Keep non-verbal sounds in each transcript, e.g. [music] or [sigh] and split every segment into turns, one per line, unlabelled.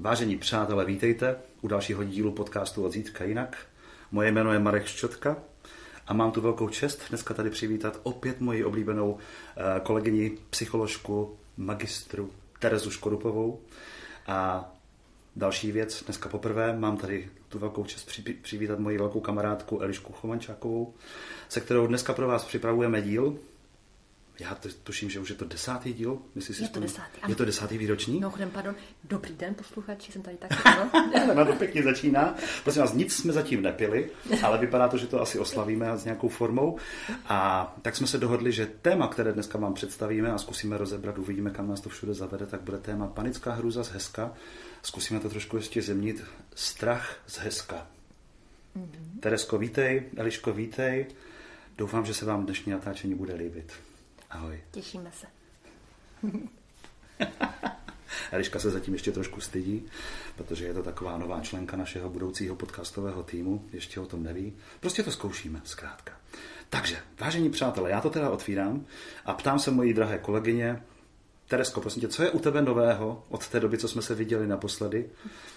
Vážení přátelé, vítejte u dalšího dílu podcastu od Zítřka jinak. Moje jméno je Marek Ščotka a mám tu velkou čest dneska tady přivítat opět moji oblíbenou eh, kolegyni, psycholožku, magistru Terezu Škodupovou. A další věc, dneska poprvé mám tady tu velkou čest přivítat moji velkou kamarádku Elišku Chomančákovou, se kterou dneska pro vás připravujeme díl, já to, tuším, že už je to desátý díl.
Myslíš si je to desátý.
Ano. Je to desátý výroční?
No, pardon. Dobrý den, posluchači, jsem tady taky. [laughs]
no, to pěkně začíná. Prosím vás, nic jsme zatím nepili, ale vypadá to, že to asi oslavíme s nějakou formou. A tak jsme se dohodli, že téma, které dneska vám představíme a zkusíme rozebrat, uvidíme, kam nás to všude zavede, tak bude téma panická hruza z Heska. Zkusíme to trošku ještě zemnit. Strach z Heska. Mm-hmm. Teresko, vítej. Eliško, vítej. Doufám, že se vám dnešní natáčení bude líbit. Ahoj.
Těšíme se. [laughs]
Eliška se zatím ještě trošku stydí, protože je to taková nová členka našeho budoucího podcastového týmu, ještě o tom neví. Prostě to zkoušíme, zkrátka. Takže, vážení přátelé, já to teda otvírám a ptám se mojí drahé kolegyně, Teresko, prosím tě, co je u tebe nového od té doby, co jsme se viděli naposledy?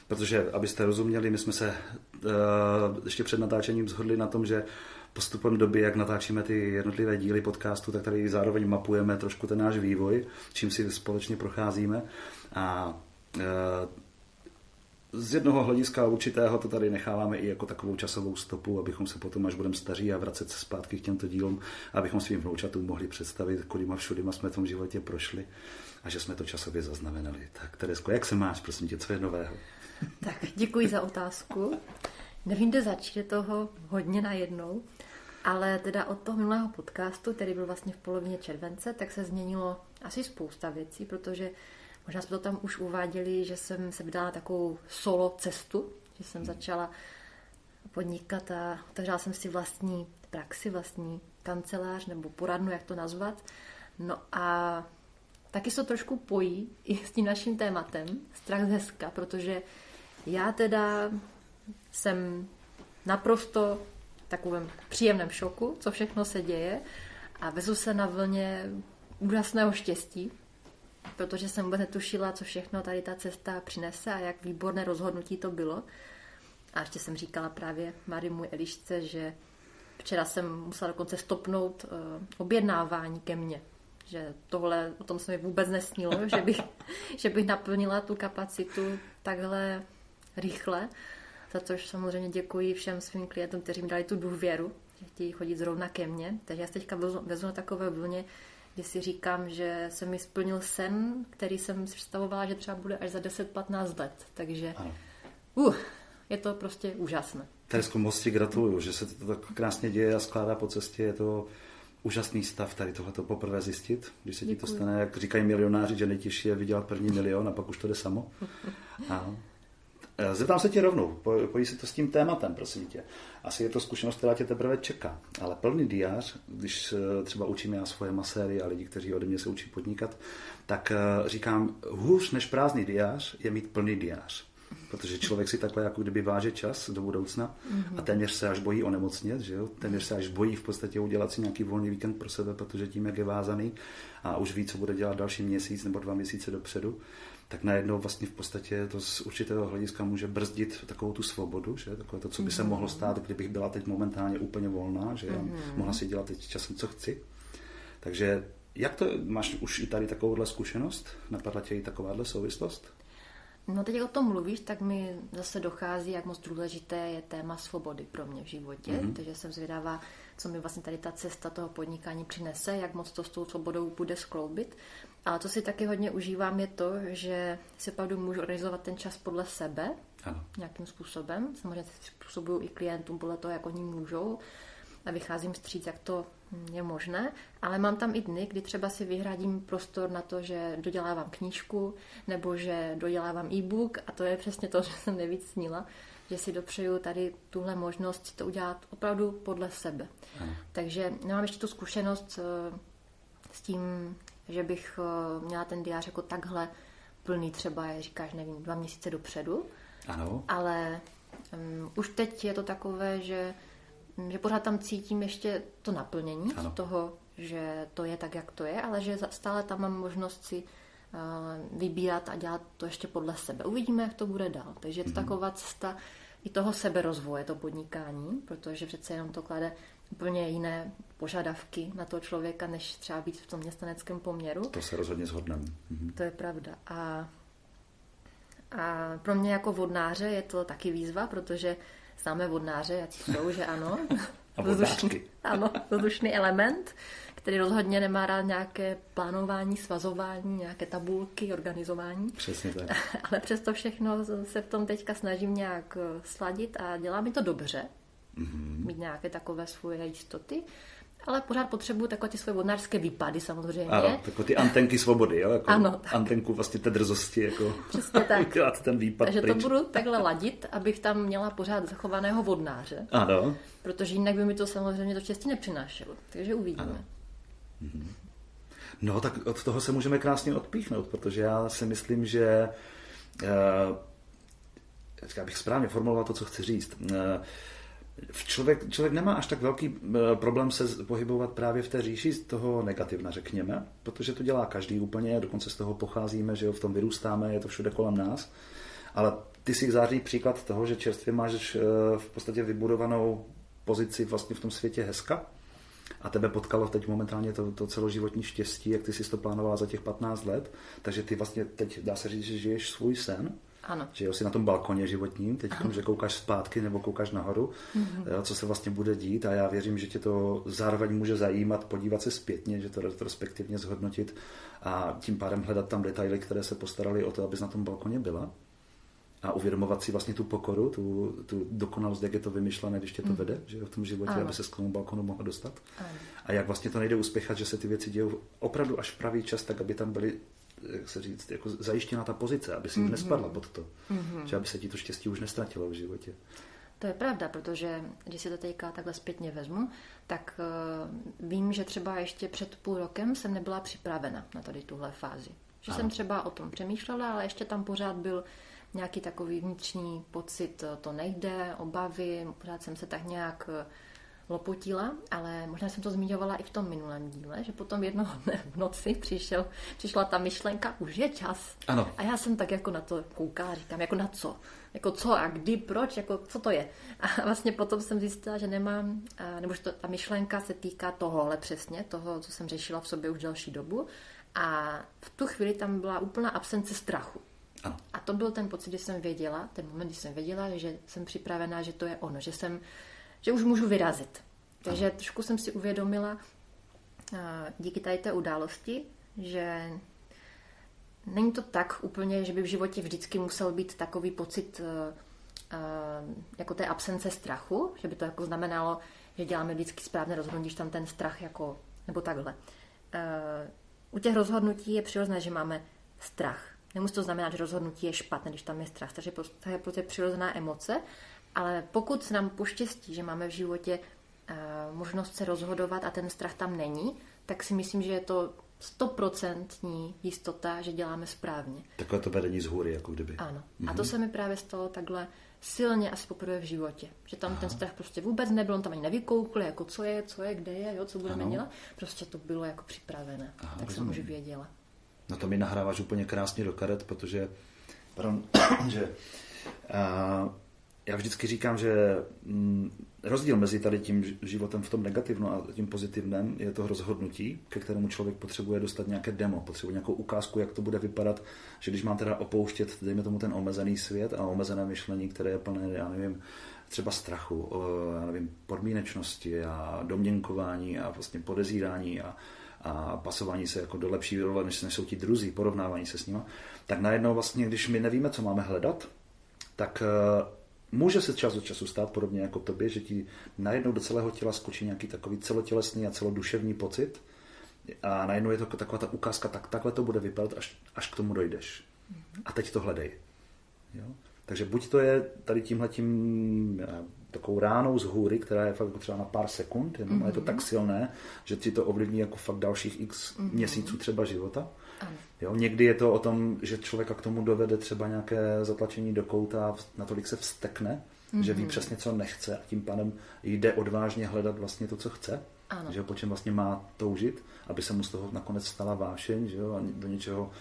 Protože, abyste rozuměli, my jsme se uh, ještě před natáčením zhodli na tom, že postupem doby, jak natáčíme ty jednotlivé díly podcastu, tak tady zároveň mapujeme trošku ten náš vývoj, čím si společně procházíme. A e, z jednoho hlediska určitého to tady necháváme i jako takovou časovou stopu, abychom se potom, až budeme staří a vracet se zpátky k těmto dílům, abychom svým vnoučatům mohli představit, kolima všudyma jsme v tom životě prošli a že jsme to časově zaznamenali. Tak Teresko, jak se máš, prosím tě, co je nového?
Tak, děkuji za otázku. Nevím, kde začít, je toho hodně najednou. Ale teda od toho minulého podcastu, který byl vlastně v polovině července, tak se změnilo asi spousta věcí, protože možná jsme to tam už uváděli, že jsem se vydala takovou solo cestu, že jsem začala podnikat a otevřela jsem si vlastní praxi, vlastní kancelář nebo poradnu, jak to nazvat. No a taky se to trošku pojí i s tím naším tématem, strach z hezka, protože já teda jsem naprosto takovém příjemném šoku, co všechno se děje a vezu se na vlně úžasného štěstí, protože jsem vůbec netušila, co všechno tady ta cesta přinese a jak výborné rozhodnutí to bylo. A ještě jsem říkala právě Mari můj Elišce, že včera jsem musela dokonce stopnout uh, objednávání ke mně. Že tohle, o tom se mi vůbec nesnilo, že bych, [laughs] že bych naplnila tu kapacitu takhle rychle za což samozřejmě děkuji všem svým klientům, kteří mi dali tu důvěru, že chtějí chodit zrovna ke mně. Takže já se teďka vezu, vezu na takové vlně, kdy si říkám, že se mi splnil sen, který jsem si představovala, že třeba bude až za 10-15 let. Takže uh, je to prostě úžasné.
Teresko, moc ti gratuluju, že se to tak krásně děje a skládá po cestě. Je to úžasný stav tady tohleto poprvé zjistit, když se ti to stane, jak říkají milionáři, že nejtěžší je vydělat první milion a pak už to jde samo. [laughs] A zeptám se tě rovnou, pojí se to s tím tématem, prosím tě. Asi je to zkušenost, která tě teprve čeká, ale plný diář, když eh, třeba učím já svoje maséry a lidi, kteří ode mě se učí podnikat, tak eh, říkám, hůř než prázdný diář je mít plný diář. Protože člověk si takhle jako kdyby váže čas do budoucna a mhm. téměř se až bojí onemocnět, že jo? téměř se až bojí v podstatě udělat si nějaký volný víkend pro sebe, protože tím, jak je vázaný a už ví, co bude dělat další měsíc nebo dva měsíce dopředu, tak najednou vlastně v podstatě to z určitého hlediska může brzdit takovou tu svobodu, že? takové to, co by se mhm. mohlo stát, kdybych byla teď momentálně úplně volná, že mm-hmm. mohla si dělat teď časem, co chci. Takže jak to, máš už i tady takovouhle zkušenost? Napadla tě i takováhle souvislost?
No teď, jak o tom mluvíš, tak mi zase dochází, jak moc důležité je téma svobody pro mě v životě. Mm-hmm. Takže jsem zvědavá, co mi vlastně tady ta cesta toho podnikání přinese, jak moc to s tou svobodou bude skloubit. Ale co si taky hodně užívám je to, že si opravdu můžu organizovat ten čas podle sebe ano. nějakým způsobem. Samozřejmě způsobuju i klientům podle toho, jak oni můžou a vycházím stříc, jak to je možné, ale mám tam i dny, kdy třeba si vyhradím prostor na to, že dodělávám knížku nebo že dodělávám e-book a to je přesně to, [laughs] že jsem nejvíc snila, že si dopřeju tady tuhle možnost to udělat opravdu podle sebe. Ano. Takže nemám ještě tu zkušenost eh, s tím, že bych eh, měla ten diář jako takhle plný třeba, říkáš, nevím, dva měsíce dopředu.
Ano.
Ale um, už teď je to takové, že, že pořád tam cítím ještě to naplnění ano. z toho, že to je tak, jak to je, ale že stále tam mám možnost si vybírat a dělat to ještě podle sebe. Uvidíme, jak to bude dál. Takže je to mm-hmm. taková cesta i toho seberozvoje, to podnikání, protože přece jenom to klade úplně jiné požadavky na toho člověka, než třeba být v tom městaneckém poměru.
To se rozhodně shodneme. Mhm.
To je pravda. A, a pro mě jako vodnáře je to taky výzva, protože známe vodnáře, jak jsou, že ano. [laughs]
A [laughs] vzdušný,
ano, vzdušný element, který rozhodně nemá rád nějaké plánování, svazování, nějaké tabulky, organizování.
Přesně tak. [laughs]
Ale přesto všechno se v tom teďka snažím nějak sladit a dělá mi to dobře mm-hmm. mít nějaké takové svoje jistoty. Ale pořád potřebuju takové ty svoje vodnářské výpady samozřejmě.
Ano, takové ty antenky svobody, jo? Jako ano. Antenku vlastně té drzosti, jako
Přesně tak. [laughs]
ten výpad
Takže pryč. to budu takhle ladit, abych tam měla pořád zachovaného vodnáře.
Ano.
Protože jinak by mi to samozřejmě to štěstí nepřinášelo. Takže uvidíme. Ano.
Mhm. No, tak od toho se můžeme krásně odpíchnout, protože já si myslím, že uh, já bych správně formuloval to, co chci říct. Uh, člověk, člověk nemá až tak velký eh, problém se pohybovat právě v té říši z toho negativna, řekněme, protože to dělá každý úplně, dokonce z toho pocházíme, že jo, v tom vyrůstáme, je to všude kolem nás. Ale ty si září příklad toho, že čerstvě máš eh, v podstatě vybudovanou pozici vlastně v tom světě hezka a tebe potkalo teď momentálně to, to celoživotní štěstí, jak ty jsi to plánovala za těch 15 let, takže ty vlastně teď dá se říct, že žiješ svůj sen
ano.
Že jo, si na tom balkoně životním, teď že koukáš zpátky nebo koukáš nahoru, mm-hmm. co se vlastně bude dít a já věřím, že tě to zároveň může zajímat, podívat se zpětně, že to retrospektivně zhodnotit a tím pádem hledat tam detaily, které se postarali o to, abys na tom balkoně byla a uvědomovat si vlastně tu pokoru, tu, tu dokonalost, jak je to vymyšlené, když tě to mm. vede, že v tom životě, ano. aby se k tomu balkonu mohla dostat. Ano. A jak vlastně to nejde uspěchat, že se ty věci dějou opravdu až v pravý čas, tak aby tam byly jak se říct, jako zajištěna ta pozice, aby si mm-hmm. nespadla pod to. Mm-hmm. Že aby se ti to štěstí už nestratilo v životě.
To je pravda, protože když si to teďka takhle zpětně vezmu, tak uh, vím, že třeba ještě před půl rokem jsem nebyla připravena na tady tuhle fázi. Že ano. jsem třeba o tom přemýšlela, ale ještě tam pořád byl nějaký takový vnitřní pocit, eh, to nejde, obavy, pořád jsem se tak nějak uh, lopotila, ale možná jsem to zmiňovala i v tom minulém díle, že potom jednoho dne v noci přišel, přišla ta myšlenka, už je čas.
Ano.
A já jsem tak jako na to koukala, říkám, jako na co? Jako co a kdy, proč, jako co to je? A vlastně potom jsem zjistila, že nemám, nebo že to, ta myšlenka se týká toho, ale přesně, toho, co jsem řešila v sobě už další dobu. A v tu chvíli tam byla úplná absence strachu.
Ano.
A to byl ten pocit, kdy jsem věděla, ten moment, kdy jsem věděla, že jsem připravená, že to je ono, že jsem že už můžu vyrazit. Takže trošku jsem si uvědomila díky tady té události, že není to tak úplně, že by v životě vždycky musel být takový pocit e, e, jako té absence strachu, že by to jako znamenalo, že děláme vždycky správné rozhodnutí, když tam ten strach jako, nebo takhle. U těch rozhodnutí je přirozené, že máme strach. Nemusí to znamenat, že rozhodnutí je špatné, když tam je strach. Takže to je prostě přirozená emoce ale pokud se nám poštěstí, že máme v životě uh, možnost se rozhodovat a ten strach tam není, tak si myslím, že je to stoprocentní jistota, že děláme správně.
Takové to vedení z hůry, jako kdyby.
Ano. Mm-hmm. A to mhm. se mi právě stalo takhle silně asi poprvé v životě. Že tam Aha. ten strach prostě vůbec nebyl, on tam ani nevykoukl, jako co je, co je, kde je, jo, co budeme ano. dělat. Prostě to bylo jako připravené. Aha, tak rozumím. jsem už věděla.
No to mi nahráváš úplně krásně do karet, protože pardon, [coughs] že uh, já vždycky říkám, že mm, rozdíl mezi tady tím životem v tom negativnu a tím pozitivním je to rozhodnutí, ke kterému člověk potřebuje dostat nějaké demo, potřebuje nějakou ukázku, jak to bude vypadat, že když mám teda opouštět, dejme tomu ten omezený svět a omezené myšlení, které je plné, já nevím, třeba strachu, já nevím, podmínečnosti a domněnkování a vlastně podezírání a, a pasování se jako do lepší role, než, než jsou ti druzí, porovnávání se s nimi, tak najednou vlastně, když my nevíme, co máme hledat, tak Může se čas od času stát podobně jako tobě, že ti najednou do celého těla skočí nějaký takový celotělesný a celoduševní pocit a najednou je to taková ta ukázka, tak takhle to bude vypadat, až, až k tomu dojdeš. A teď to hledej. Jo? Takže buď to je tady tímhletím takovou ránou z hůry, která je fakt třeba na pár sekund, jenom mm-hmm. je to tak silné, že ti to ovlivní jako fakt dalších x mm-hmm. měsíců třeba života. Jo, někdy je to o tom, že člověka k tomu dovede třeba nějaké zatlačení do kouta a natolik se vstekne, mm-hmm. že ví mhm. přesně, co nechce a tím pádem jde odvážně hledat vlastně to, co chce.
Ano.
Že po čem vlastně má toužit, aby se mu z toho nakonec stala vášeň že jo, a do něčeho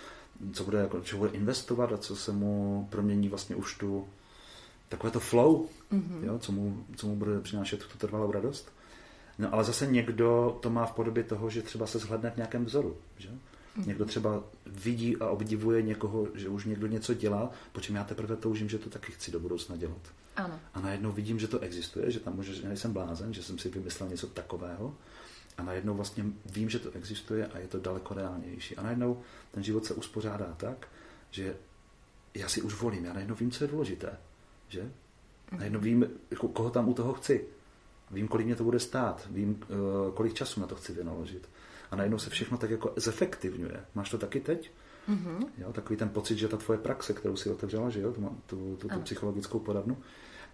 co bude, jako, co bude investovat a co se mu promění vlastně už tu takové to flow, mm-hmm. jo, co, mu, co mu bude přinášet tu trvalou radost. No ale zase někdo to má v podobě toho, že třeba se zhledne v nějakém vzoru. Že? Mm-hmm. Někdo třeba vidí a obdivuje někoho, že už někdo něco dělá, po čem já teprve toužím, že to taky chci do budoucna dělat.
Ano.
A najednou vidím, že to existuje, že tam může, že nejsem blázen, že jsem si vymyslel něco takového. A najednou vlastně vím, že to existuje a je to daleko reálnější. A najednou ten život se uspořádá tak, že já si už volím, já najednou vím, co je důležité. Že? Najednou vím, jako, koho tam u toho chci. Vím, kolik mě to bude stát. Vím, eh, kolik času na to chci vynaložit. A najednou se všechno tak jako zefektivňuje. Máš to taky teď? Mm-hmm. Jo, takový ten pocit, že ta tvoje praxe, kterou si otevřela, že jo, tu, tu, tu, tu psychologickou poradnu,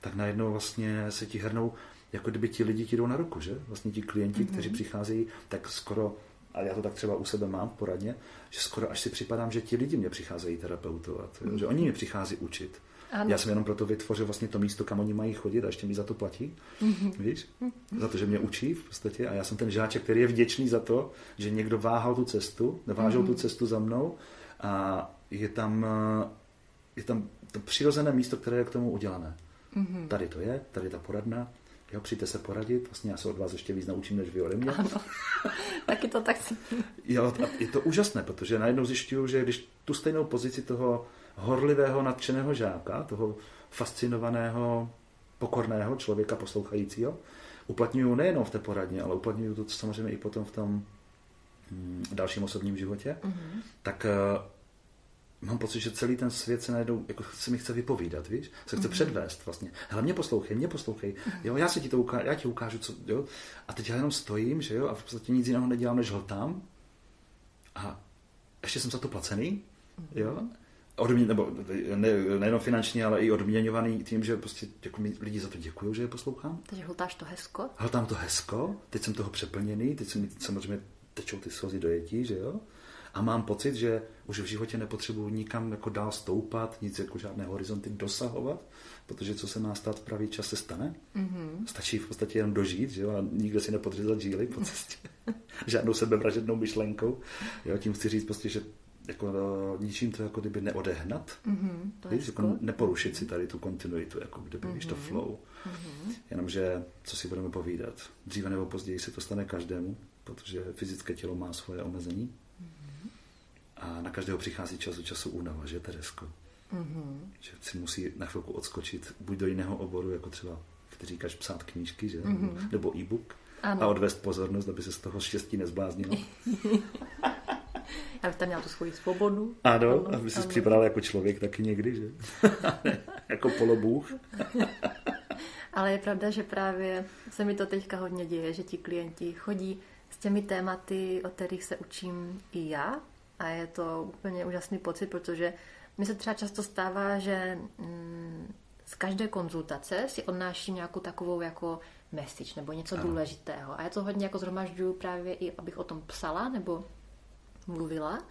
tak najednou vlastně se ti hrnou, jako kdyby ti lidi ti jdou na ruku, že? Vlastně ti klienti, mm-hmm. kteří přicházejí, tak skoro, a já to tak třeba u sebe mám v poradně, že skoro až si připadám, že ti lidi mě přicházejí terapeutovat, jo? že oni mě přichází učit. Ano. Já jsem jenom proto vytvořil vlastně to místo, kam oni mají chodit a ještě mi za to platí. Mm-hmm. Víš? Za to, že mě učí v podstatě. A já jsem ten žáček, který je vděčný za to, že někdo váhal tu cestu, vážil mm-hmm. tu cestu za mnou a je tam, je tam to přirozené místo, které je k tomu udělané. Mm-hmm. Tady to je, tady ta poradna, Jo, přijďte se poradit, vlastně já se od vás ještě víc naučím, než vy ode mě.
Ano, [laughs] taky to tak
Jo, je to úžasné, protože najednou zjišťuju, že když tu stejnou pozici toho horlivého, nadšeného žáka, toho fascinovaného, pokorného člověka poslouchajícího, uplatňuju nejenom v té poradně, ale uplatňuju to samozřejmě i potom v tom hm, dalším osobním životě, mm-hmm. tak uh, mám pocit, že celý ten svět se najednou, jako se mi chce vypovídat, víš? Se chce mm-hmm. předvést vlastně. Hele, mě poslouchej, mě poslouchej. Mm-hmm. Jo, já si ti to ukážu, já ti ukážu, co, jo? A teď já jenom stojím, že jo, a v podstatě nic jiného nedělám, než hltám. A ještě jsem za to placený, mm-hmm. jo? Odmě, nebo ne, nejenom finančně, ale i odměňovaný tím, že prostě jako mi lidi za to děkují, že je poslouchám.
Takže hltáš to hezko?
Hltám to hezko, teď jsem toho přeplněný, teď se mi samozřejmě tečou ty slzy dojetí, že jo? A mám pocit, že už v životě nepotřebuji nikam jako dál stoupat, nic jako žádné horizonty dosahovat, protože co se má stát v pravý čas se stane. Mm-hmm. Stačí v podstatě jenom dožít, že jo? a nikde si nepodřezat žíly po [laughs] cestě. Žádnou sebevražednou myšlenkou. Jo? Tím chci říct prostě, že jako ničím to jako kdyby neodehnat, mm-hmm, to víš, jako neporušit si tady tu kontinuitu, jako kdyby, mm-hmm. víš, to flow. Mm-hmm. Jenomže, co si budeme povídat, dříve nebo později se to stane každému, protože fyzické tělo má svoje omezení mm-hmm. a na každého přichází čas od času únava, že Teresko? Mm-hmm. Že si musí na chvilku odskočit buď do jiného oboru, jako třeba, který říkáš, psát knížky, že? Mm-hmm. nebo e-book ano. a odvést pozornost, aby se z toho štěstí nezbláznilo. [laughs]
Aby tam měl tu svoji svobodu.
Ano, ano aby si připadal jako člověk taky někdy, že? [laughs] jako polobůh. [laughs]
Ale je pravda, že právě se mi to teďka hodně děje, že ti klienti chodí s těmi tématy, o kterých se učím i já. A je to úplně úžasný pocit, protože mi se třeba často stává, že mm, z každé konzultace si odnáším nějakou takovou jako message nebo něco ano. důležitého. A já to hodně jako zhromažďuju právě i, abych o tom psala nebo mluvila,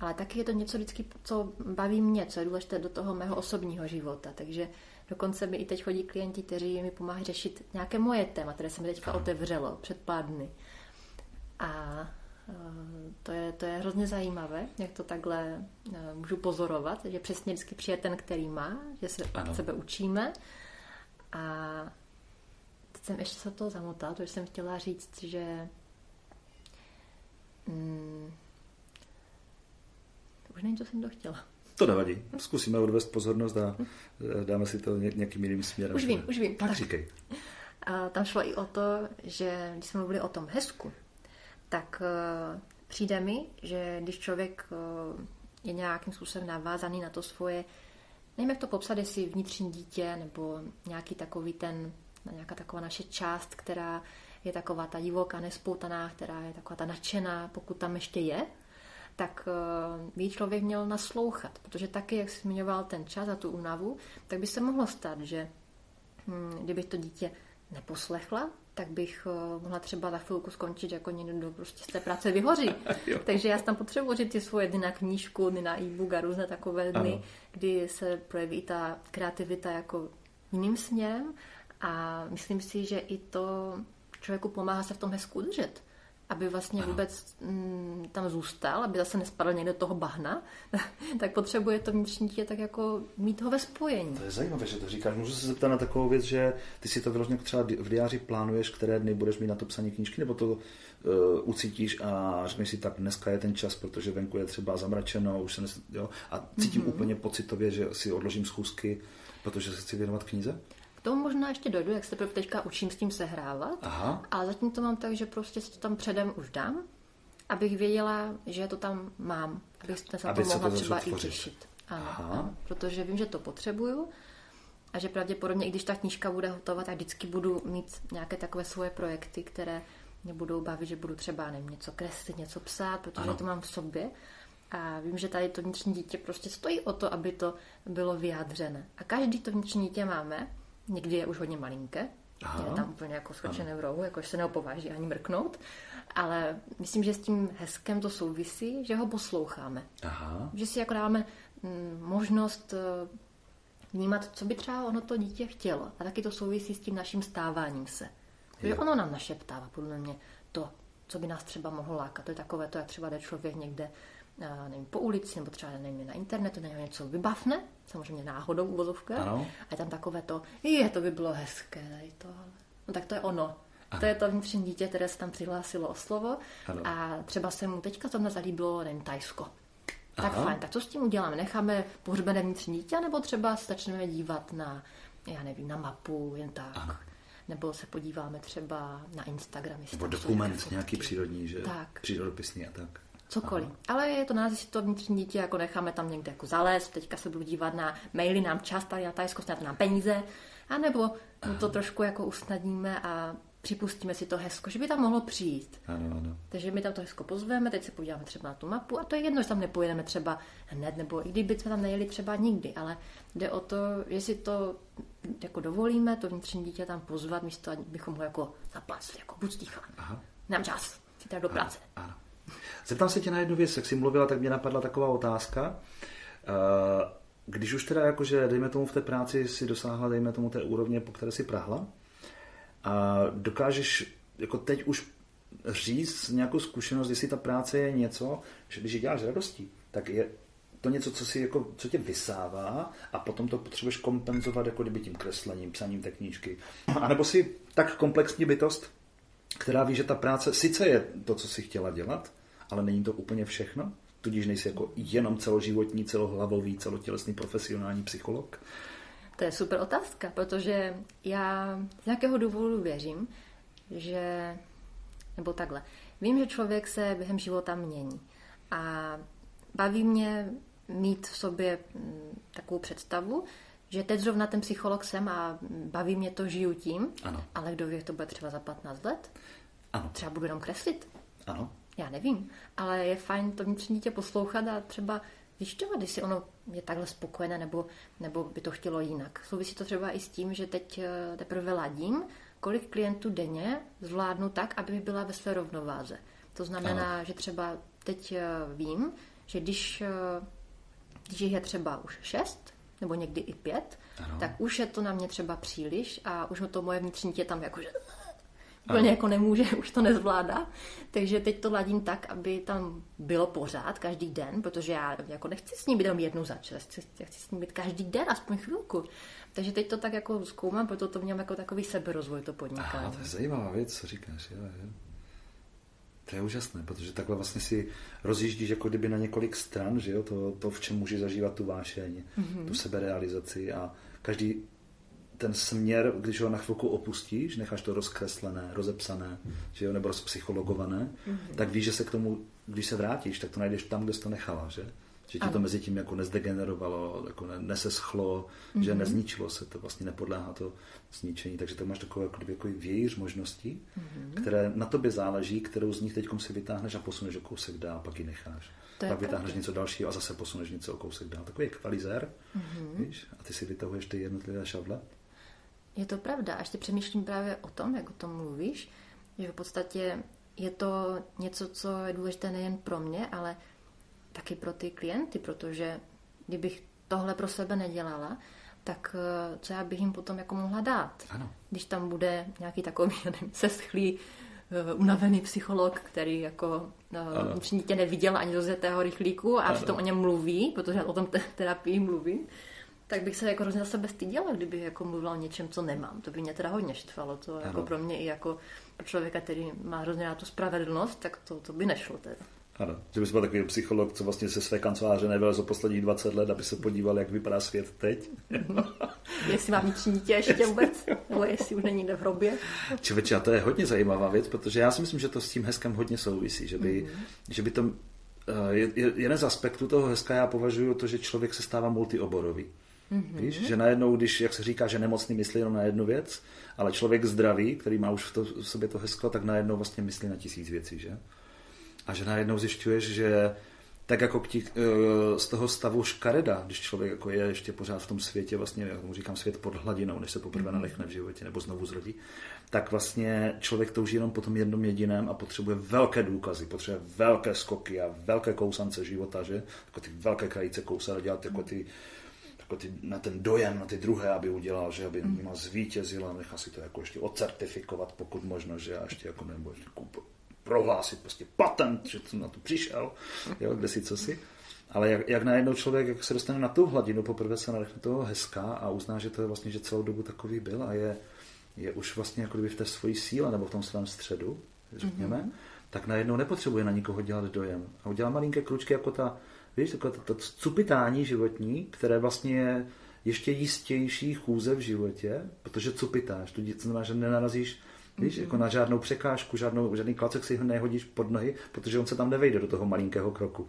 ale taky je to něco vždycky, co baví mě, co je důležité do toho mého osobního života. Takže dokonce mi i teď chodí klienti, kteří mi pomáhají řešit nějaké moje téma, které se mi teďka otevřelo před pár dny. A e, to je, to je hrozně zajímavé, jak to takhle e, můžu pozorovat, že přesně vždycky přijde ten, který má, že se ano. od sebe učíme. A jsem ještě se to zamotala, protože jsem chtěla říct, že mm, už není, co jsem to chtěla.
To nevadí. Zkusíme odvést pozornost a eh, dáme si to nějakým jiným směrem.
Už vím, už vím.
Tak, tak. říkej.
A tam šlo i o to, že když jsme mluvili o tom hezku, tak uh, přijde mi, že když člověk uh, je nějakým způsobem navázaný na to svoje, nevím, jak to popsat, jestli vnitřní dítě, nebo nějaký takový ten, nějaká taková naše část, která je taková ta divoká, nespoutaná, která je taková ta nadšená, pokud tam ještě je, tak eh, by člověk měl naslouchat, protože taky, jak jsi zmiňoval ten čas a tu únavu, tak by se mohlo stát, že hm, kdybych to dítě neposlechla, tak bych eh, mohla třeba za chvilku skončit jako někdo, prostě z té práce vyhoří. [laughs] Takže já tam potřebuji ty svoje dny na knížku, dny na e-book a různé takové dny, ano. kdy se projeví ta kreativita jako jiným směrem a myslím si, že i to člověku pomáhá se v tom hezku udržet aby vlastně ano. vůbec mm, tam zůstal, aby zase nespadl někde do toho bahna, [laughs] tak potřebuje to vnitřní dítě tak jako mít ho ve spojení.
To je zajímavé, že to říkáš. Můžu se zeptat na takovou věc, že ty si to vyloženě třeba v diáři plánuješ, které dny budeš mít na to psaní knížky, nebo to uh, ucítíš a řekneš si tak, dneska je ten čas, protože venku je třeba zamračeno, už se nes, jo, a cítím mm-hmm. úplně pocitově, že si odložím schůzky, protože se chci věnovat knize?
Tomu možná ještě dojdu, jak se teďka učím s tím sehrávat.
Aha.
A zatím to mám tak, že prostě si to tam předem už dám, abych věděla, že to tam mám, abych se na to mohla to třeba i těšit. Ano, ano, protože vím, že to potřebuju a že pravděpodobně, i když ta knížka bude hotová, tak vždycky budu mít nějaké takové svoje projekty, které mě budou bavit, že budu třeba nevím, něco kreslit, něco psát, protože ano. to mám v sobě. A vím, že tady to vnitřní dítě prostě stojí o to, aby to bylo vyjádřené. A každý to vnitřní dítě máme Někdy je už hodně malinké, Aha. je tam úplně jako skočené v rohu, jakož se neopováží ani mrknout. Ale myslím, že s tím hezkem to souvisí, že ho posloucháme.
Aha.
Že si jako dáme mm, možnost eh, vnímat, co by třeba ono to dítě chtělo. A taky to souvisí s tím naším stáváním se. Protože ono nám našeptává, podle mě, to, co by nás třeba mohlo lákat. To je takové to, jak třeba jde člověk někde nevím, po ulici, nebo třeba nevím, na internetu, nebo něco vybavne, samozřejmě náhodou uvozovka.
Ano.
A je tam takové to, je, to by bylo hezké, to, no tak to je ono. Ano. To je to vnitřní dítě, které se tam přihlásilo o slovo ano. a třeba se mu teďka to zalíbilo, nevím, Tajsko. Tak Aha. fajn, tak co s tím uděláme? Necháme pohřbené vnitřní dítě, nebo třeba se začneme dívat na, já nevím, na mapu, jen tak. Ano. Nebo se podíváme třeba na Instagram.
Nebo dokument nějaký přírodní, že? Tak. Přírodopisný a tak
cokoliv. Aha. Ale je to nás, jestli to vnitřní dítě jako necháme tam někde jako zalézt, teďka se budu dívat na maily, nám čas tady na Tajsko, snad nám peníze, anebo mu to trošku jako usnadníme a připustíme si to hezko, že by tam mohlo přijít.
Ano, ano.
Takže my tam to hezko pozveme, teď se podíváme třeba na tu mapu a to je jedno, že tam nepojedeme třeba hned, nebo i kdyby jsme tam nejeli třeba nikdy, ale jde o to, jestli to jako dovolíme, to vnitřní dítě tam pozvat, místo bychom ho jako zaplácli, jako buď sticha. Nám čas, si do práce.
Ano, ano. Zeptám se tě na jednu věc, jak jsi mluvila, tak mě napadla taková otázka. Eh, když už teda jakože, dejme tomu v té práci si dosáhla, dejme tomu té úrovně, po které si prahla, a dokážeš jako teď už říct nějakou zkušenost, jestli ta práce je něco, že když ji děláš radostí, tak je to něco, co, si jako, co tě vysává a potom to potřebuješ kompenzovat jako kdyby tím kreslením, psaním té knížky. A nebo si tak komplexní bytost, která ví, že ta práce sice je to, co si chtěla dělat, ale není to úplně všechno? Tudíž nejsi jako jenom celoživotní, celohlavový, celotělesný profesionální psycholog?
To je super otázka, protože já z nějakého důvodu věřím, že, nebo takhle, vím, že člověk se během života mění a baví mě mít v sobě mm, takovou představu, že teď zrovna ten psycholog jsem a baví mě to, žiju tím,
ano.
ale kdo ví, to bude třeba za 15 let?
Ano.
Třeba budu jenom kreslit.
Ano.
Já nevím, ale je fajn to vnitřní dítě poslouchat a třeba zjišťovat, jestli ono je takhle spokojené nebo, nebo by to chtělo jinak. Souvisí to třeba i s tím, že teď eh, teprve ladím, kolik klientů denně zvládnu tak, aby byla ve své rovnováze. To znamená, ano. že třeba teď eh, vím, že když, eh, když je třeba už šest, nebo někdy i pět, ano. tak už je to na mě třeba příliš a už to moje vnitřní tě tam jakože úplně jako nemůže, [laughs] už to nezvládá. Takže teď to ladím tak, aby tam bylo pořád, každý den, protože já jako nechci s ním být jenom jednu za čas, chci, chci s ním být každý den, aspoň chvilku. Takže teď to tak jako zkoumám, proto to vnímám jako takový seberozvoj, to podnikání.
Aha, to je zajímavá věc, co říkáš. Jo, jo. To je úžasné, protože takhle vlastně si rozjíždíš jako kdyby na několik stran, že jo, to, to v čem můžeš zažívat tu vášeň, mm-hmm. tu seberealizaci a každý ten směr, když ho na chvilku opustíš, necháš to rozkreslené, rozepsané, že jo, nebo rozpsychologované, mm-hmm. tak víš, že se k tomu, když se vrátíš, tak to najdeš tam, kde jsi to nechala, že? Že ti ano. to mezi tím jako nezdegenerovalo, jako neseschlo, mm-hmm. že mhm. nezničilo se to, vlastně nepodléhá to zničení. Takže to máš takové jako, jako vějíř možností, mm-hmm. které na tobě záleží, kterou z nich teď si vytáhneš a posuneš o kousek dál, pak ji necháš. To pak vytáhneš pravda. něco dalšího a zase posuneš něco o kousek dál. Takový kvalizér, mm-hmm. víš? A ty si vytahuješ ty jednotlivé šavle.
Je to pravda. A ještě přemýšlím právě o tom, jak o tom mluvíš, že v podstatě je to něco, co je důležité nejen pro mě, ale taky pro ty klienty, protože kdybych tohle pro sebe nedělala, tak co já bych jim potom jako mohla dát?
Ano.
Když tam bude nějaký takový [laughs] nevím, seschlý uh, unavený psycholog, který jako určitě neviděl ani rozjetého rychlíku a ano. přitom o něm mluví, protože já o tom terapii mluvím, tak bych se jako hrozně sebe styděla, kdyby jako mluvila o něčem, co nemám. To by mě teda hodně štvalo. To ano. jako pro mě i jako pro člověka, který má hrozně na tu spravedlnost, tak to, to by nešlo teda.
Ano, že bys byl takový psycholog, co vlastně se své kanceláře nebyl za posledních 20 let, aby se podíval, jak vypadá svět teď. [laughs]
jestli mám vnitřní dítě ještě vůbec, nebo jestli už není v hrobě.
Čověče, a to je hodně zajímavá věc, protože já si myslím, že to s tím hezkem hodně souvisí, že by, mm-hmm. že by to, eh, je, jeden z aspektů toho hezka já považuji to, že člověk se stává multioborový. Mm-hmm. Víš, že najednou, když, jak se říká, že nemocný myslí jenom na jednu věc, ale člověk zdravý, který má už v, to, v sobě to hezko, tak najednou vlastně myslí na tisíc věcí, že? A že najednou zjišťuješ, že tak jako tí, eh, z toho stavu škareda, když člověk jako je ještě pořád v tom světě, vlastně, jak mu říkám, svět pod hladinou, než se poprvé mm-hmm. nalechne v životě nebo znovu zrodí, tak vlastně člověk touží jenom po tom jednom jediném a potřebuje velké důkazy, potřebuje velké skoky a velké kousance života, že? Jako ty velké krajice kousat a dělat jako ty jako ty, na ten dojem, na ty druhé, aby udělal, že aby mm. nima zvítězil a nechal si to jako ještě ocertifikovat, pokud možno, že a ještě jako nebo ještě prohlásit prostě patent, že to na to přišel, jo, kde si co si. Ale jak, jak najednou člověk jak se dostane na tu hladinu, poprvé se nadechne toho hezká a uzná, že to je vlastně, že celou dobu takový byl a je, je už vlastně jako kdyby v té svojí síle nebo v tom svém středu, řekněme, mm-hmm. tak najednou nepotřebuje na nikoho dělat dojem. A udělá malinké kručky jako ta, víš, takové to, to cupitání životní, které vlastně je ještě jistější chůze v životě, protože cupitáš, to znamená, že nenarazíš Víš, mm-hmm. jako na žádnou překážku, žádnou, žádný klacek si ho nehodíš pod nohy, protože on se tam nevejde do toho malinkého kroku.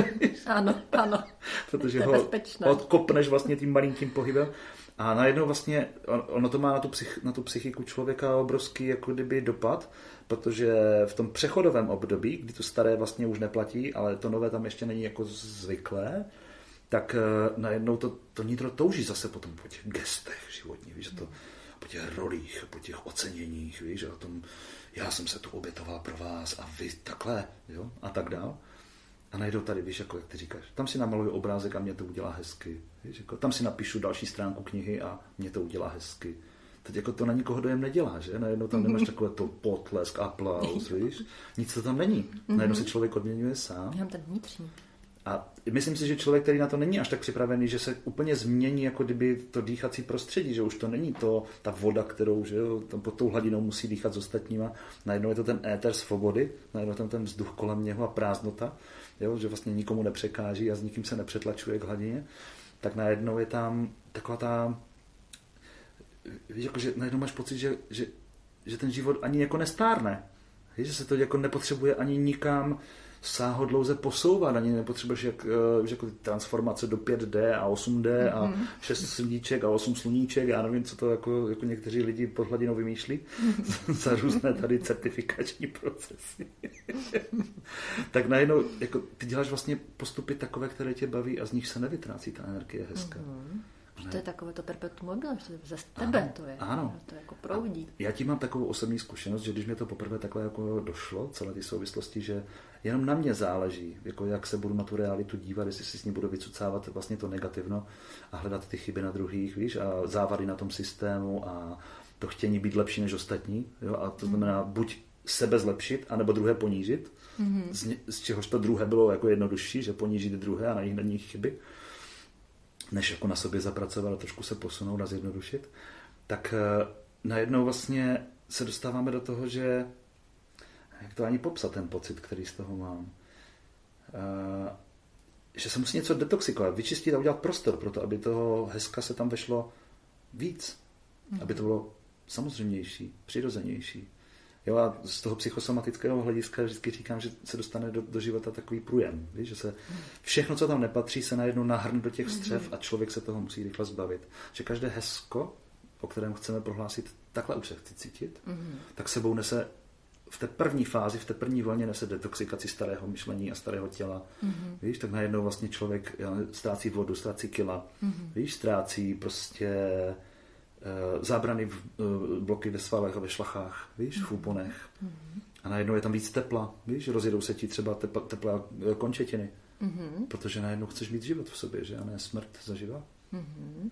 [laughs]
ano, ano.
protože ho bezpečné. odkopneš vlastně tím malinkým pohybem. A najednou vlastně ono to má na tu, psych, na tu psychiku člověka obrovský jako kdyby dopad, protože v tom přechodovém období, kdy to staré vlastně už neplatí, ale to nové tam ještě není jako zvyklé, tak uh, najednou to, to nitro touží zase potom po těch gestech životních, víš, to, po těch rolích, po těch oceněních, víš, o tom, já jsem se tu obětoval pro vás a vy takhle, jo, a tak dál. A najdou tady, víš, jako jak ty říkáš, tam si namaluju obrázek a mě to udělá hezky. Víš, jako, tam si napíšu další stránku knihy a mě to udělá hezky. Teď jako to na nikoho dojem nedělá, že? Najednou tam nemáš takové to potlesk, aplaus, [laughs] víš? Nic to tam není. Najednou se člověk odměňuje sám.
Já mám ten vnitřní.
A myslím si, že člověk, který na to není až tak připravený, že se úplně změní jako kdyby to dýchací prostředí, že už to není to, ta voda, kterou že jo, tam pod tou hladinou musí dýchat s ostatníma. Najednou je to ten éter svobody, najednou tam ten vzduch kolem něho a prázdnota, jo, že vlastně nikomu nepřekáží a s nikým se nepřetlačuje k hladině. Tak najednou je tam taková ta, víš, jako, že najednou máš pocit, že, že, že ten život ani jako nestárne. Víš, že se to jako nepotřebuje ani nikam sáhodlouze posouvat, ani nepotřebuješ jak, eh, jako transformace do 5D a 8D a mm-hmm. 6 sluníček a 8 sluníček, já nevím, co to jako, jako někteří lidi pod hladinou vymýšlí [laughs] za různé tady certifikační procesy. [laughs] tak najednou jako, ty děláš vlastně postupy takové, které tě baví a z nich se nevytrácí ta energie hezká. Mm-hmm.
Že to je takové to perpetuum mobile, že ze tebe ano, to je.
Ano.
To jako proudí.
A já tím mám takovou osobní zkušenost, že když mě to poprvé takhle jako došlo, celé ty souvislosti, že jenom na mě záleží, jako jak se budu na tu realitu dívat, jestli si s ní budu vycucávat vlastně to negativno a hledat ty chyby na druhých, víš, a závady na tom systému a to chtění být lepší než ostatní, jo, a to znamená buď sebe zlepšit, anebo druhé ponížit, mm-hmm. z, z čehož to druhé bylo jako jednodušší, že ponížit druhé a najít na nich chyby než jako na sobě zapracovat a trošku se posunout a zjednodušit, tak eh, najednou vlastně se dostáváme do toho, že jak to ani popsat, ten pocit, který z toho mám, eh, že se musí něco detoxikovat, vyčistit a udělat prostor pro to, aby toho hezka se tam vešlo víc. Mm. Aby to bylo samozřejmější, přirozenější. Jo, a z toho psychosomatického hlediska vždycky říkám, že se dostane do, do života takový průjem. Víš, že se všechno, co tam nepatří, se najednou nahrne do těch střev a člověk se toho musí rychle zbavit. Že každé hezko, o kterém chceme prohlásit, takhle už se chci cítit, mm-hmm. tak sebou nese v té první fázi, v té první vlně nese detoxikaci starého myšlení a starého těla. Mm-hmm. Víš, tak najednou vlastně člověk ztrácí vodu, ztrácí kila, mm-hmm. víš, ztrácí prostě Eh, zábrany v, eh, bloky ve svalech a ve šlachách, víš, v úponech. Mm-hmm. A najednou je tam víc tepla, víš, rozjedou se ti třeba tepla, tepla eh, končetiny, mm-hmm. protože najednou chceš mít život v sobě, že a ne smrt zaživa. Mm-hmm.